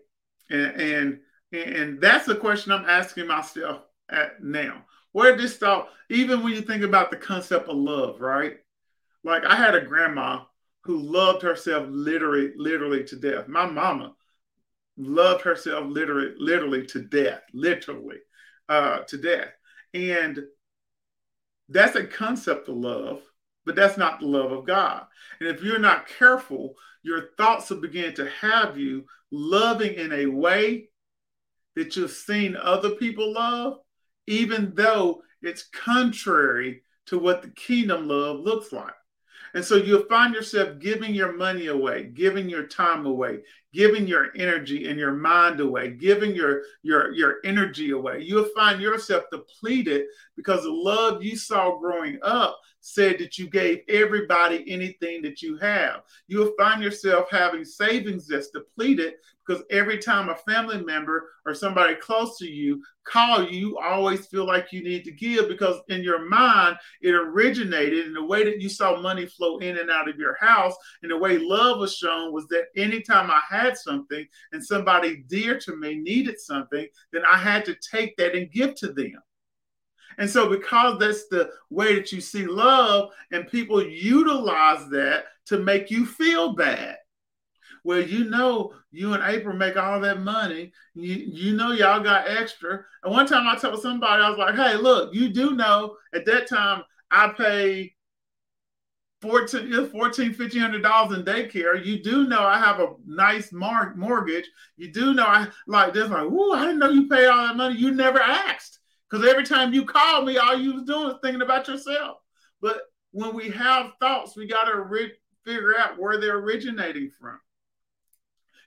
and and and that's the question I'm asking myself at now. Where did this thought? Even when you think about the concept of love, right? Like I had a grandma who loved herself literally, literally to death. My mama loved herself literally, literally to death, literally uh, to death. And that's a concept of love, but that's not the love of God. And if you're not careful, your thoughts will begin to have you loving in a way that you've seen other people love, even though it's contrary to what the kingdom love looks like. And so you'll find yourself giving your money away, giving your time away, giving your energy and your mind away, giving your your your energy away. You'll find yourself depleted because the love you saw growing up said that you gave everybody anything that you have. You'll find yourself having savings that's depleted because every time a family member or somebody close to you call you, you always feel like you need to give because in your mind it originated in the way that you saw money flow in and out of your house and the way love was shown was that anytime I had something and somebody dear to me needed something, then I had to take that and give to them. And so, because that's the way that you see love, and people utilize that to make you feel bad. Well, you know, you and April make all that money. You, you know, y'all got extra. And one time I told somebody, I was like, hey, look, you do know at that time I paid 14 14 1500 dollars in daycare you do know i have a nice mar- mortgage you do know i like this like oh i didn't know you pay all that money you never asked because every time you call me all you was doing is thinking about yourself. But when we have thoughts we got to re- figure out where they're originating from.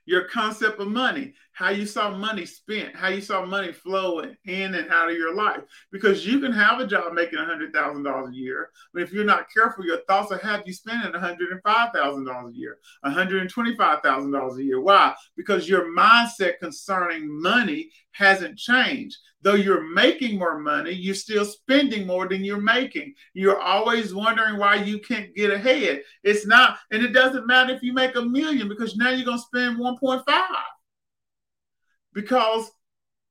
Your concept of money, how you saw money spent, how you saw money flowing in and out of your life. Because you can have a job making $100,000 a year, but if you're not careful, your thoughts will have you spending $105,000 a year, $125,000 a year. Why? Because your mindset concerning money hasn't changed. Though you're making more money, you're still spending more than you're making. You're always wondering why you can't get ahead. It's not, and it doesn't matter if you make a million because now you're going to spend 1.5. Because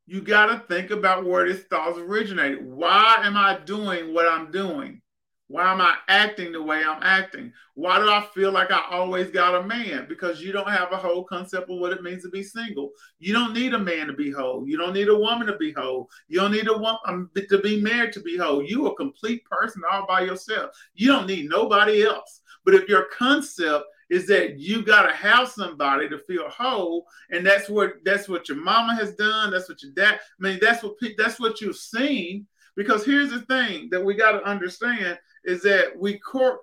you got to think about where this thoughts originated. Why am I doing what I'm doing? Why am I acting the way I'm acting? Why do I feel like I always got a man? Because you don't have a whole concept of what it means to be single. You don't need a man to be whole. You don't need a woman to be whole. You don't need a woman um, to be married to be whole. You are a complete person all by yourself. You don't need nobody else. But if your concept is that you got to have somebody to feel whole, and that's what that's what your mama has done. That's what your dad. I mean, that's what that's what you've seen. Because here's the thing that we got to understand is that we cor-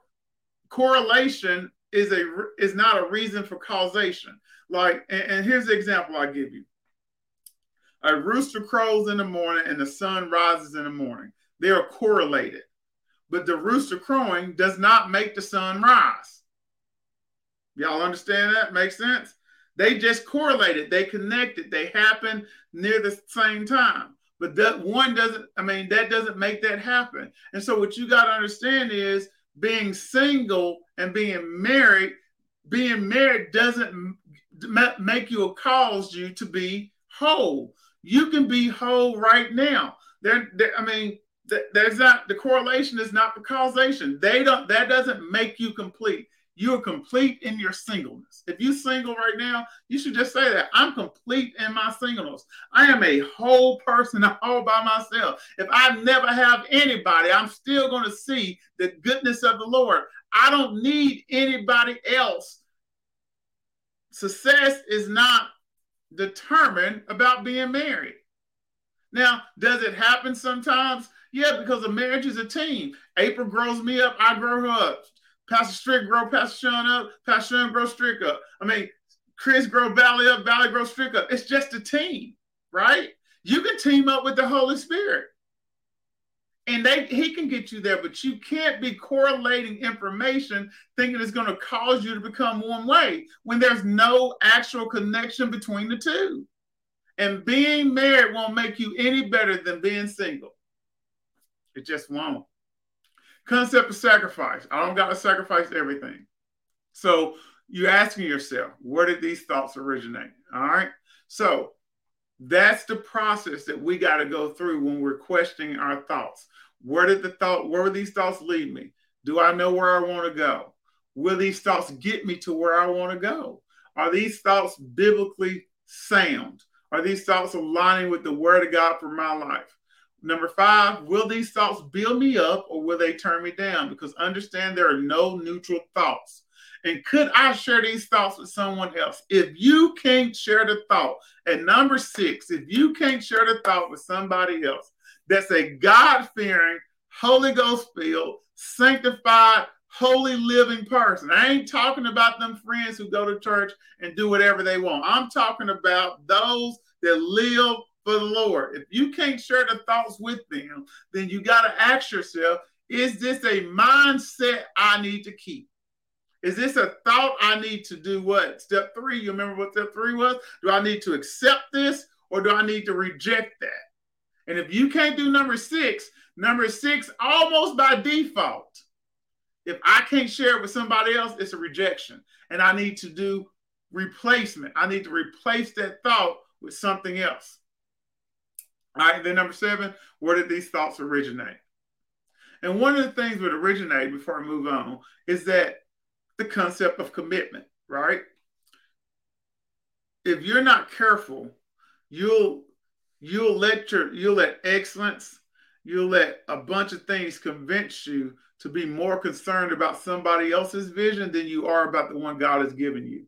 correlation is a is not a reason for causation. Like, and, and here's the example I give you: a rooster crows in the morning and the sun rises in the morning. They are correlated, but the rooster crowing does not make the sun rise. Y'all understand that? Makes sense? They just correlated. They connected. They happen near the same time. But that one doesn't, I mean, that doesn't make that happen. And so what you got to understand is being single and being married, being married doesn't make you or cause you to be whole. You can be whole right now. There, I mean, there's not the correlation is not the causation. They don't. That doesn't make you complete. You're complete in your singleness. If you're single right now, you should just say that I'm complete in my singleness. I am a whole person all by myself. If I never have anybody, I'm still going to see the goodness of the Lord. I don't need anybody else. Success is not determined about being married. Now, does it happen sometimes? Yeah, because a marriage is a team. April grows me up, I grow her up. Pastor Strick grow Pastor Sean up, Pastor Sean grow Strick up. I mean, Chris grow Valley up, Valley grow Strick up. It's just a team, right? You can team up with the Holy Spirit. And they he can get you there, but you can't be correlating information thinking it's going to cause you to become one way when there's no actual connection between the two. And being married won't make you any better than being single. It just won't. Concept of sacrifice. I don't got to sacrifice everything. So you're asking yourself, where did these thoughts originate? All right. So that's the process that we got to go through when we're questioning our thoughts. Where did the thought, where will these thoughts lead me? Do I know where I want to go? Will these thoughts get me to where I want to go? Are these thoughts biblically sound? Are these thoughts aligning with the word of God for my life? Number five, will these thoughts build me up or will they turn me down? Because understand there are no neutral thoughts. And could I share these thoughts with someone else? If you can't share the thought, at number six, if you can't share the thought with somebody else that's a God fearing, Holy Ghost filled, sanctified, holy living person, I ain't talking about them friends who go to church and do whatever they want. I'm talking about those that live for the Lord. If you can't share the thoughts with them, then you got to ask yourself, is this a mindset I need to keep? Is this a thought I need to do what? Step three, you remember what step three was? Do I need to accept this or do I need to reject that? And if you can't do number six, number six, almost by default, if I can't share it with somebody else, it's a rejection. And I need to do replacement. I need to replace that thought with something else. All right, then number seven, where did these thoughts originate? And one of the things that originate before I move on is that the concept of commitment, right? If you're not careful, you'll you'll let your you'll let excellence, you'll let a bunch of things convince you to be more concerned about somebody else's vision than you are about the one God has given you.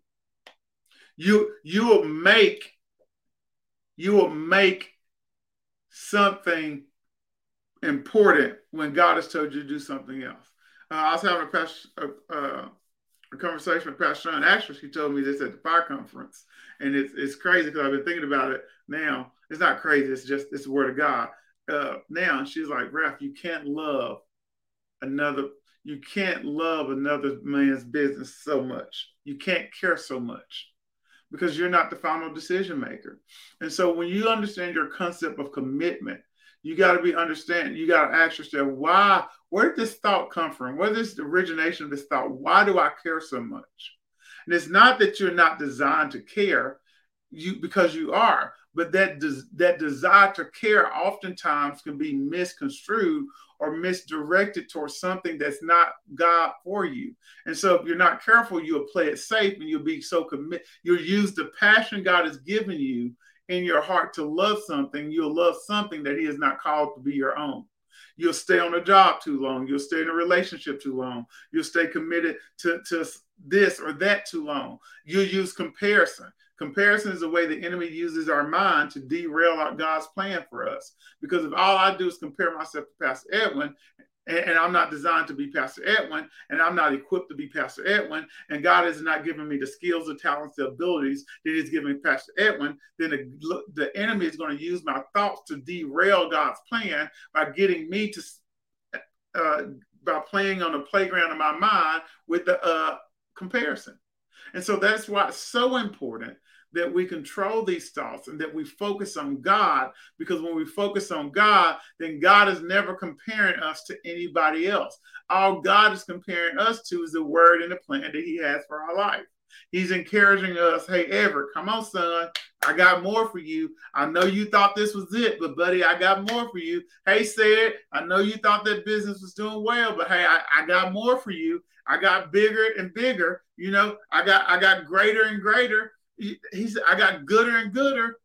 You you will make you will make something important when God has told you to do something else. Uh, I was having a, past, uh, a conversation with Pastor Sean Asher. He told me this at the fire conference, and it's it's crazy because I've been thinking about it now. It's not crazy. It's just it's the word of God. Uh, now she's like, Ralph, you can't love another. You can't love another man's business so much. You can't care so much because you're not the final decision maker. And so when you understand your concept of commitment, you got to be understanding. You got to ask yourself, why? Where did this thought come from? What is the origination of this thought? Why do I care so much? And it's not that you're not designed to care, you because you are, but that des, that desire to care oftentimes can be misconstrued or misdirected towards something that's not God for you. And so if you're not careful, you'll play it safe and you'll be so committed. You'll use the passion God has given you in your heart to love something. You'll love something that He has not called to be your own. You'll stay on a job too long. You'll stay in a relationship too long. You'll stay committed to, to this or that too long. You'll use comparison. Comparison is the way the enemy uses our mind to derail God's plan for us. Because if all I do is compare myself to Pastor Edwin, and, and, I'm not designed to be Pastor Edwin, and I'm not equipped to be Pastor Edwin, and God has not given me the skills, the talents, the abilities that He's given Pastor Edwin, then the, the enemy is going to use my thoughts to derail God's plan by getting me to, uh, by playing on the playground of my mind with the uh, comparison. And so that's why it's so important that we control these thoughts and that we focus on God. Because when we focus on God, then God is never comparing us to anybody else. All God is comparing us to is the word and the plan that He has for our life. He's encouraging us, hey, Everett, come on, son. I got more for you. I know you thought this was it, but buddy, I got more for you. Hey, said, I know you thought that business was doing well, but hey, I, I got more for you. I got bigger and bigger. You know, I got I got greater and greater he, said, I got gooder and gooder.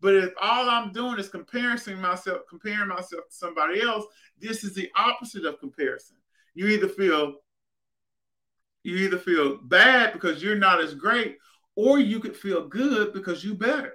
But if all I'm doing is comparing myself, comparing myself to somebody else, this is the opposite of comparison. You either feel you either feel bad because you're not as great, or you could feel good because you better.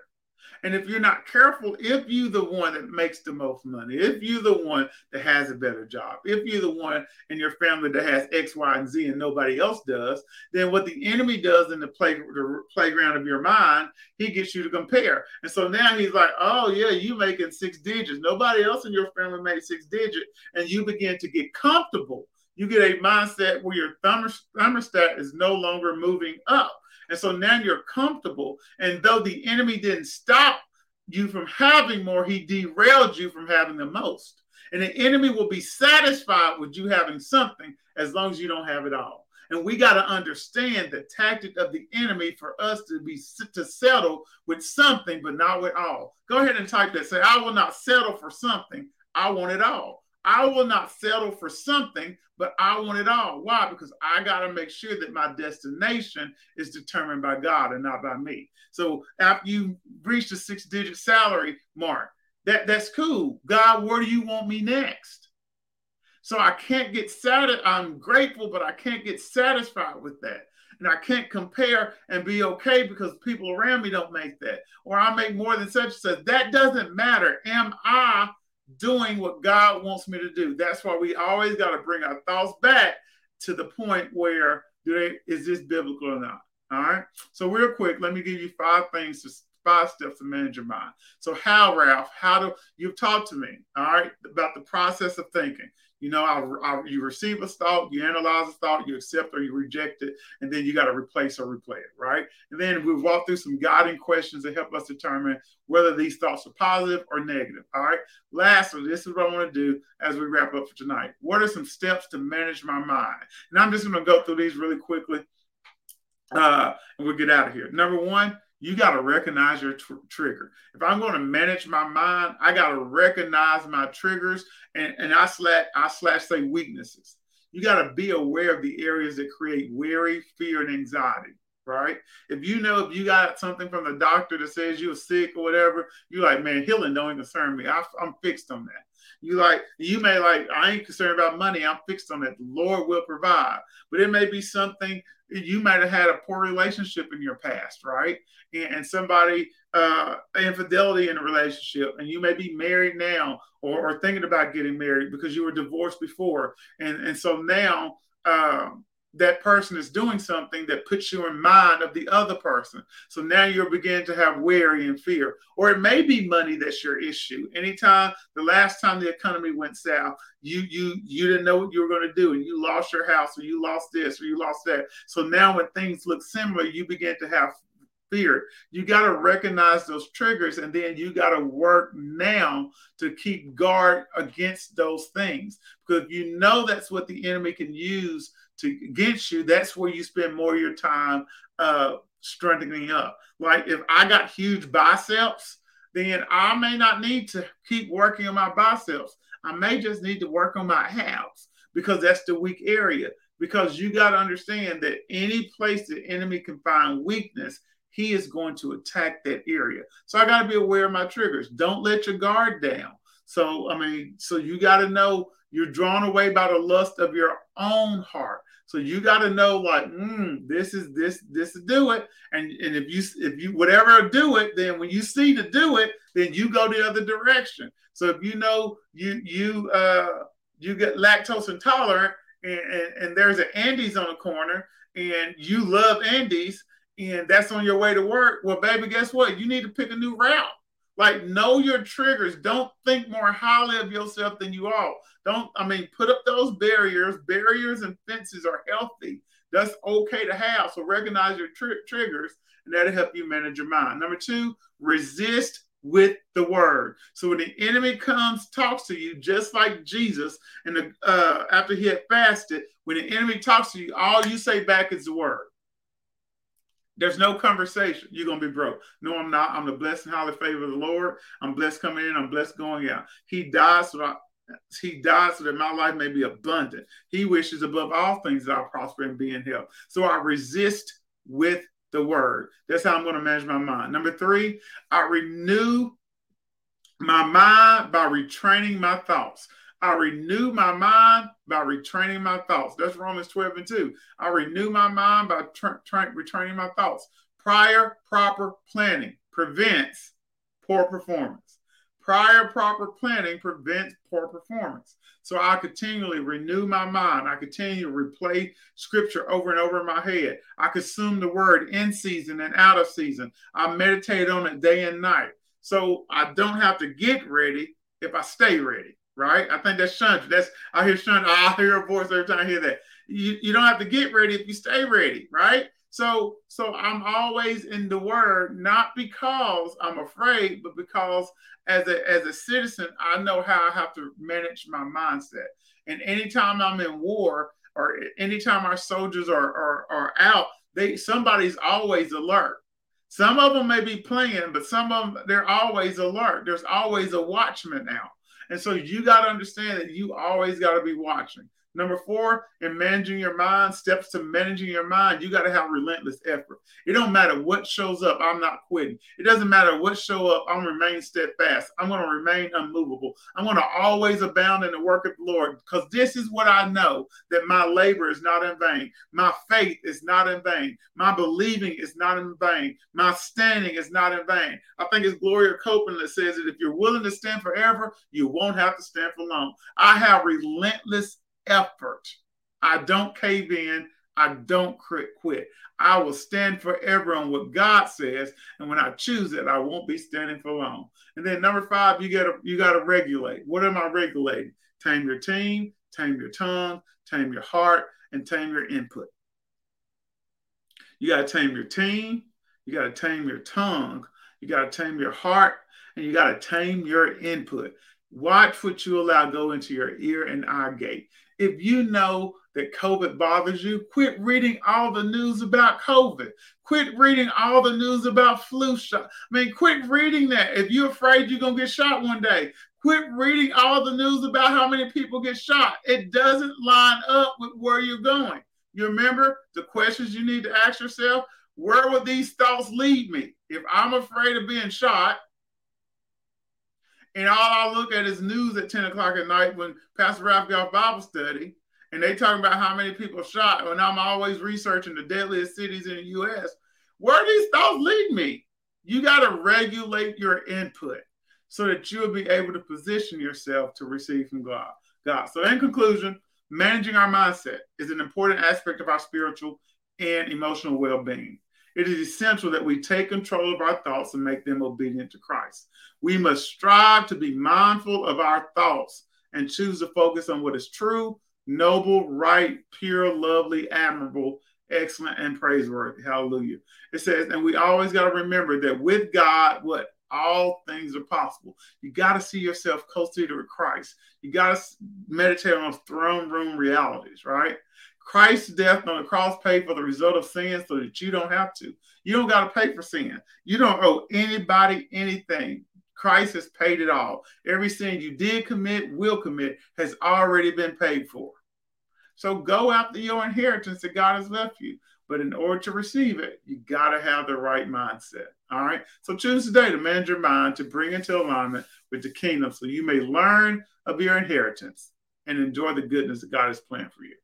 And if you're not careful, if you the one that makes the most money, if you the one that has a better job, if you're the one in your family that has X, Y, and Z and nobody else does, then what the enemy does in the play the playground of your mind, he gets you to compare. And so now he's like, oh yeah, you making six digits. Nobody else in your family made six digits, and you begin to get comfortable. You get a mindset where your thermostat is no longer moving up and so now you're comfortable. And though the enemy didn't stop you from having more, he derailed you from having the most. And the enemy will be satisfied with you having something as long as you don't have it all. And we got to understand the tactic of the enemy for us to be to settle with something, but not with all. Go ahead and type that. Say, I will not settle for something. I want it all. I will not settle for something, but I want it all. Why? Because I got to make sure that my destination is determined by God and not by me. So after you reach the six digit salary mark, that, that's cool. God, where do you want me next? So I can't get satisfied. I'm grateful, but I can't get satisfied with that. And I can't compare and be okay because people around me don't make that. Or I make more than such and such. That doesn't matter. Am I doing what God wants me to do. That's why we always got to bring our thoughts back to the point where do they, is this biblical or not? All right. So real quick, let me give you five things to five steps to manage your mind. So how, Ralph, how do you've talked to me, all right, about the process of thinking. You know, I, I, you receive a thought, you analyze a thought, you accept or you reject it, and then you got to replace or replay it, right? And then we walk through some guiding questions that help us determine whether these thoughts are positive or negative. All right. Lastly, this is what I want to do as we wrap up for tonight. What are some steps to manage my mind? And I'm just going to go through these really quickly, uh, and we'll get out of here. Number one, you got to recognize your tr- trigger. If I'm going to manage my mind, I got to recognize my triggers and, and I slash I slash say weaknesses. You got to be aware of the areas that create worry, fear, and anxiety. Right? If you know if you got something from the doctor that says you're sick or whatever, you're like, man, healing don't concern me. I, I'm fixed on that. You like you may like I ain't concerned about money. I'm fixed on that. The Lord will provide. But it may be something you might have had a poor relationship in your past, right? And, and somebody uh, infidelity in a relationship, and you may be married now or, or, thinking about getting married because you were divorced before, and and so now. Um, that person is doing something that puts you in mind of the other person. So now you're beginning to have worry and fear. Or it may be money that's your issue. Anytime the last time the economy went south, you you you didn't know what you were going to do and you lost your house or you lost this or you lost that. So now when things look similar, you begin to have fear. You got to recognize those triggers and then you got to work now to keep guard against those things. Because you know that's what the enemy can use to against you, that's where you spend more of your time uh, strengthening up. Like if I got huge biceps, then I may not need to keep working on my biceps. I may just need to work on my abs because that's the weak area. Because you got to understand that any place the enemy can find weakness, he is going to attack that area. So I got to be aware of my triggers. Don't let your guard down. So, I mean, so you got to know you're drawn away by the lust of your own heart. So you got to know, like, mm, this is this this to do it, and and if you if you whatever do it, then when you see to do it, then you go the other direction. So if you know you you uh you get lactose intolerant, and and, and there's an Andy's on the corner, and you love Andy's, and that's on your way to work. Well, baby, guess what? You need to pick a new route. Like, know your triggers. Don't think more highly of yourself than you are. Don't, I mean, put up those barriers. Barriers and fences are healthy. That's okay to have. So recognize your tr- triggers, and that'll help you manage your mind. Number two, resist with the word. So when the enemy comes, talks to you, just like Jesus, and the, uh, after he had fasted, when the enemy talks to you, all you say back is the word. There's no conversation. You're gonna be broke. No, I'm not. I'm the blessed and highly favored of the Lord. I'm blessed coming in. I'm blessed going out. He dies so that he died so that my life may be abundant. He wishes above all things that I prosper and be in health. So I resist with the word. That's how I'm going to manage my mind. Number three, I renew my mind by retraining my thoughts. I renew my mind by retraining my thoughts. That's Romans 12 and 2. I renew my mind by tra- tra- retraining my thoughts. Prior proper planning prevents poor performance. Prior proper planning prevents poor performance. So I continually renew my mind. I continue to replay scripture over and over in my head. I consume the word in season and out of season. I meditate on it day and night. So I don't have to get ready if I stay ready, right? I think that's Chandra. That's I hear Chandra, I hear a voice every time I hear that. You, you don't have to get ready if you stay ready, right? So so I'm always in the word, not because I'm afraid, but because as a as a citizen, I know how I have to manage my mindset. And anytime I'm in war or anytime our soldiers are, are, are out, they somebody's always alert. Some of them may be playing, but some of them they're always alert. There's always a watchman out. And so you got to understand that you always got to be watching. Number four, in managing your mind, steps to managing your mind, you got to have relentless effort. It don't matter what shows up, I'm not quitting. It doesn't matter what show up, I'm remain steadfast. I'm going to remain unmovable. I'm going to always abound in the work of the Lord because this is what I know that my labor is not in vain. My faith is not in vain. My believing is not in vain. My standing is not in vain. I think it's Gloria Copeland that says that if you're willing to stand forever, you won't have to stand for long. I have relentless effort. I don't cave in. I don't quit. I will stand forever on what God says, and when I choose it, I won't be standing for long. And then number five, you gotta you gotta regulate. What am I regulating? Tame your team, tame your tongue, tame your heart, and tame your input. You gotta tame your team. You gotta tame your tongue. You gotta tame your heart, and you gotta tame your input. Watch what you allow go into your ear and eye gate. If you know that COVID bothers you, quit reading all the news about COVID. Quit reading all the news about flu shot. I mean, quit reading that. If you're afraid you're going to get shot one day, quit reading all the news about how many people get shot. It doesn't line up with where you're going. You remember the questions you need to ask yourself? Where will these thoughts lead me? If I'm afraid of being shot, and all I look at is news at 10 o'clock at night when Pastor Ralph got Bible study, and they talking about how many people shot. And I'm always researching the deadliest cities in the U.S. Where these thoughts lead me? You got to regulate your input so that you'll be able to position yourself to receive from God. God. So, in conclusion, managing our mindset is an important aspect of our spiritual and emotional well-being. It is essential that we take control of our thoughts and make them obedient to Christ. We must strive to be mindful of our thoughts and choose to focus on what is true, noble, right, pure, lovely, admirable, excellent, and praiseworthy. Hallelujah. It says, and we always got to remember that with God, what? All things are possible. You got to see yourself close to Christ. You got to meditate on throne room realities, right? Christ's death on the cross paid for the result of sin so that you don't have to. You don't got to pay for sin. You don't owe anybody anything. Christ has paid it all. Every sin you did commit, will commit, has already been paid for. So go after your inheritance that God has left you. But in order to receive it, you got to have the right mindset. All right. So choose today to manage your mind to bring into alignment with the kingdom so you may learn of your inheritance and enjoy the goodness that God has planned for you.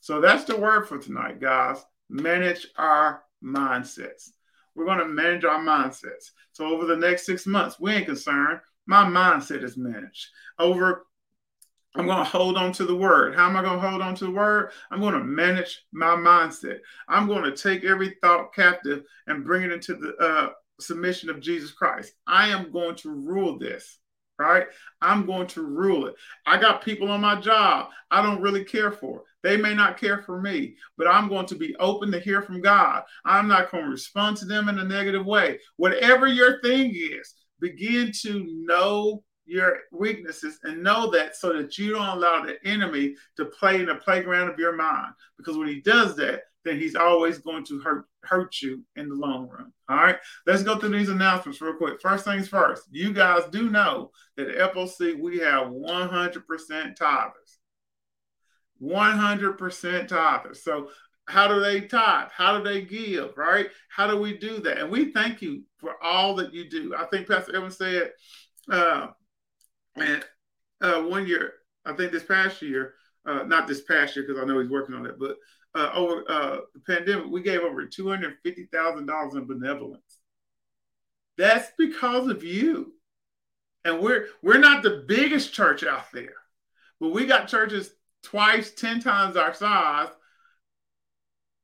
So that's the word for tonight, guys. Manage our mindsets. We're going to manage our mindsets. So over the next six months, we ain't concerned. My mindset is managed. Over, I'm going to hold on to the word. How am I going to hold on to the word? I'm going to manage my mindset. I'm going to take every thought captive and bring it into the uh, submission of Jesus Christ. I am going to rule this right? I'm going to rule it. I got people on my job I don't really care for. They may not care for me, but I'm going to be open to hear from God. I'm not going to respond to them in a negative way. Whatever your thing is, begin to know your weaknesses and know that so that you don't allow the enemy to play in the playground of your mind. Because when he does that, then he's always going to hurt hurt you in the long run. All right, let's go through these announcements real quick. First things first, you guys do know that at FOC we have 100% tithers. 100% tithers. So how do they tithe? How do they give? Right? How do we do that? And we thank you for all that you do. I think Pastor Evans said, uh, and uh, one year, I think this past year, uh, not this past year because I know he's working on it, but uh, over uh, the pandemic, we gave over two hundred fifty thousand dollars in benevolence. That's because of you. And we're we're not the biggest church out there, but we got churches twice, ten times our size,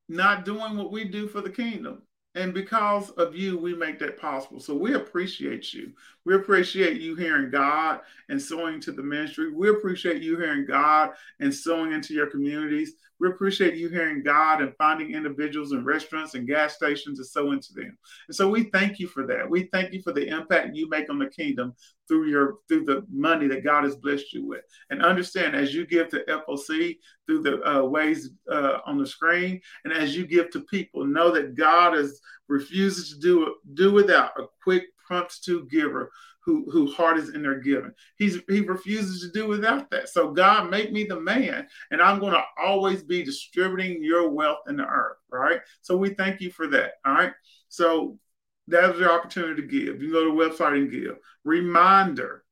not doing what we do for the kingdom. And because of you, we make that possible. So we appreciate you. We appreciate you hearing God and sowing to the ministry. We appreciate you hearing God and sowing into your communities. We appreciate you hearing God and finding individuals in restaurants and gas stations to sow into them. And so we thank you for that. We thank you for the impact you make on the kingdom through your through the money that God has blessed you with. And understand as you give to FOC through the uh, ways uh, on the screen, and as you give to people, know that God is refuses to do do without a quick, prompt to giver who who heart is in their giving. He's he refuses to do without that. So God, make me the man, and I'm going to always be distributing your wealth in the earth. Right. So we thank you for that. All right. So that is your opportunity to give. You can go to the website and give. Reminder: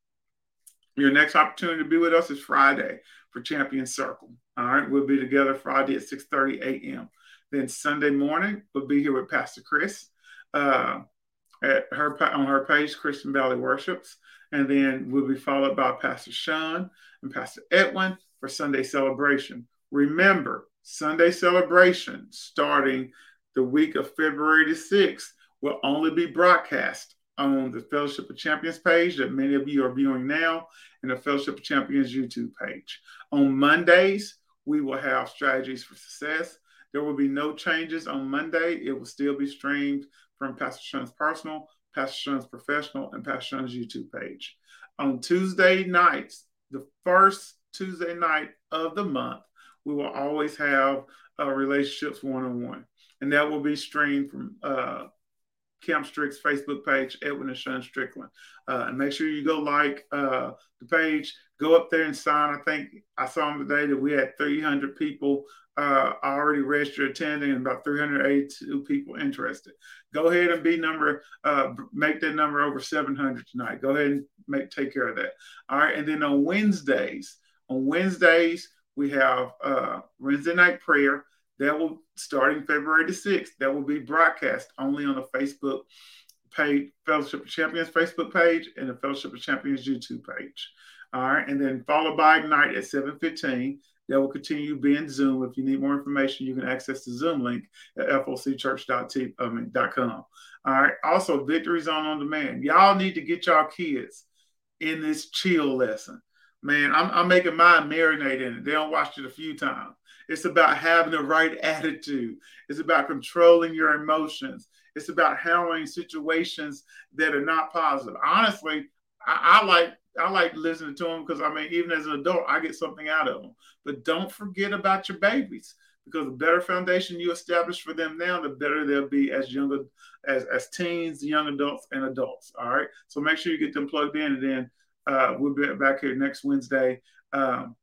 your next opportunity to be with us is Friday for Champion Circle. All right, we'll be together Friday at 6:30 a.m. Then Sunday morning we'll be here with Pastor Chris. Uh, at her on her page, Christian Valley Worships, and then we'll be followed by Pastor Sean and Pastor Edwin for Sunday celebration. Remember, Sunday celebration starting the week of February the 6th will only be broadcast on the Fellowship of Champions page that many of you are viewing now and the Fellowship of Champions YouTube page. On Mondays, we will have strategies for success. There will be no changes on Monday. It will still be streamed from Pastor Sean's personal, Pastor Sean's professional, and Pastor Sean's YouTube page. On Tuesday nights, the first Tuesday night of the month, we will always have uh, relationships one on one, and that will be streamed from uh, Camp Strick's Facebook page, Edwin and Sean Strickland. Uh, and make sure you go like uh, the page, go up there and sign. I think I saw them today that we had 300 people uh, already registered attending and about 382 people interested. Go ahead and be number, uh, make that number over 700 tonight. Go ahead and make take care of that. All right. And then on Wednesdays, on Wednesdays, we have uh, Wednesday night prayer that will starting February the 6th. That will be broadcast only on the Facebook page, Fellowship of Champions Facebook page and the Fellowship of Champions YouTube page. All right, and then followed by Ignite at 7:15. That will continue being Zoom. If you need more information, you can access the Zoom link at focchurch.com. Um, All right. Also, Victory Zone on Demand. Y'all need to get y'all kids in this chill lesson. Man, I'm, I'm making mine marinate in it. They don't watch it a few times. It's about having the right attitude. It's about controlling your emotions. It's about handling situations that are not positive. Honestly, I, I like I like listening to them because I mean, even as an adult, I get something out of them. But don't forget about your babies because the better foundation you establish for them now, the better they'll be as younger as as teens, young adults, and adults. All right. So make sure you get them plugged in, and then uh, we'll be back here next Wednesday um,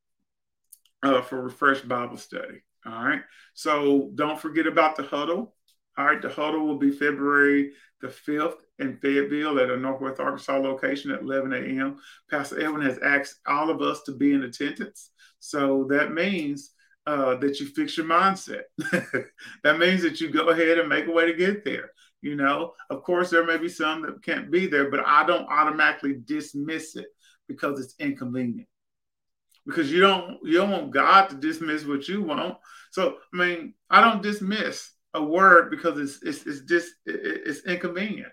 uh, for refresh Bible study. All right. So don't forget about the huddle. All right. The huddle will be February the 5th in Fayetteville at a Northwest Arkansas location at 11 a.m. Pastor Edwin has asked all of us to be in attendance. So that means uh, that you fix your mindset. that means that you go ahead and make a way to get there. You know, of course, there may be some that can't be there, but I don't automatically dismiss it because it's inconvenient. Because you don't you don't want God to dismiss what you want. So I mean, I don't dismiss a word because it's it's it's just it's inconvenient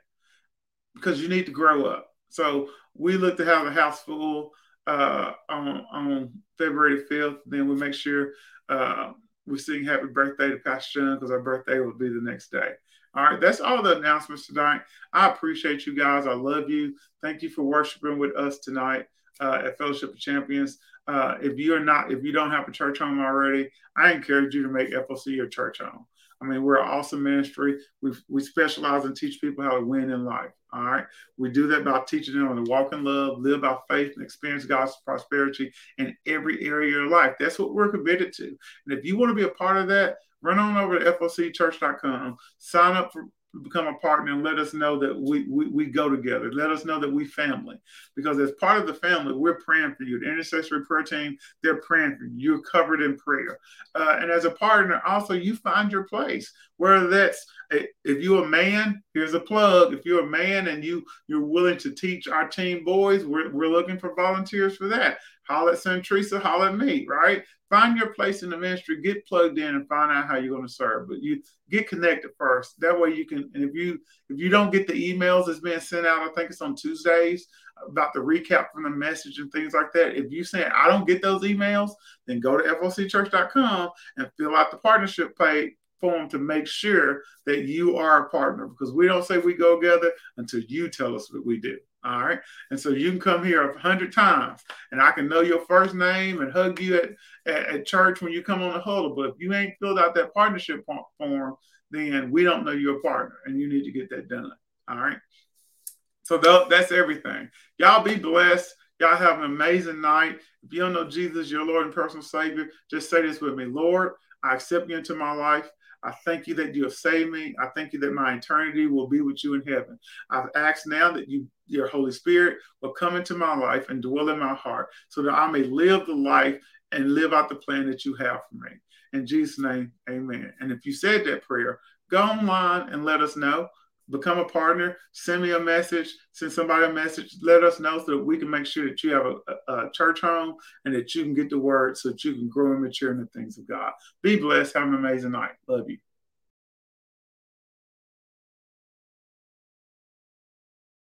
because you need to grow up. So we look to have a house full uh, on on February fifth. Then we make sure uh, we sing happy birthday to Pastor John because our birthday will be the next day. All right, that's all the announcements tonight. I appreciate you guys. I love you. Thank you for worshiping with us tonight uh, at Fellowship of Champions. Uh, if you are not, if you don't have a church home already, I encourage you to make FOC your church home. I mean, we're an awesome ministry. We we specialize and teach people how to win in life. All right. We do that by teaching them to walk in love, live by faith, and experience God's prosperity in every area of your life. That's what we're committed to. And if you want to be a part of that, run on over to focchurch.com, sign up for become a partner and let us know that we, we, we go together. Let us know that we family. Because as part of the family, we're praying for you. The intercessory prayer team, they're praying for you. You're covered in prayer. Uh, and as a partner, also you find your place. Whether that's if you're a man, here's a plug. If you're a man and you you're willing to teach our team boys, we're, we're looking for volunteers for that. Holler at. Teresa, holler at me, right? Find your place in the ministry, get plugged in and find out how you're going to serve. But you get connected first. That way you can, and if you if you don't get the emails that's being sent out, I think it's on Tuesdays about the recap from the message and things like that. If you say I don't get those emails, then go to focchurch.com and fill out the partnership page form to make sure that you are a partner because we don't say we go together until you tell us what we do. All right. And so you can come here a hundred times and I can know your first name and hug you at, at, at, church when you come on the huddle. But if you ain't filled out that partnership form, then we don't know you're a partner and you need to get that done. All right. So that's everything. Y'all be blessed. Y'all have an amazing night. If you don't know Jesus, your Lord and personal Savior, just say this with me Lord, I accept you into my life. I thank you that you have saved me. I thank you that my eternity will be with you in heaven. I've asked now that you, your Holy Spirit, will come into my life and dwell in my heart so that I may live the life and live out the plan that you have for me. In Jesus' name, amen. And if you said that prayer, go online and let us know become a partner, send me a message, send somebody a message, let us know so that we can make sure that you have a, a, church home and that you can get the word so that you can grow and mature in the things of God. Be blessed. Have an amazing night. Love you.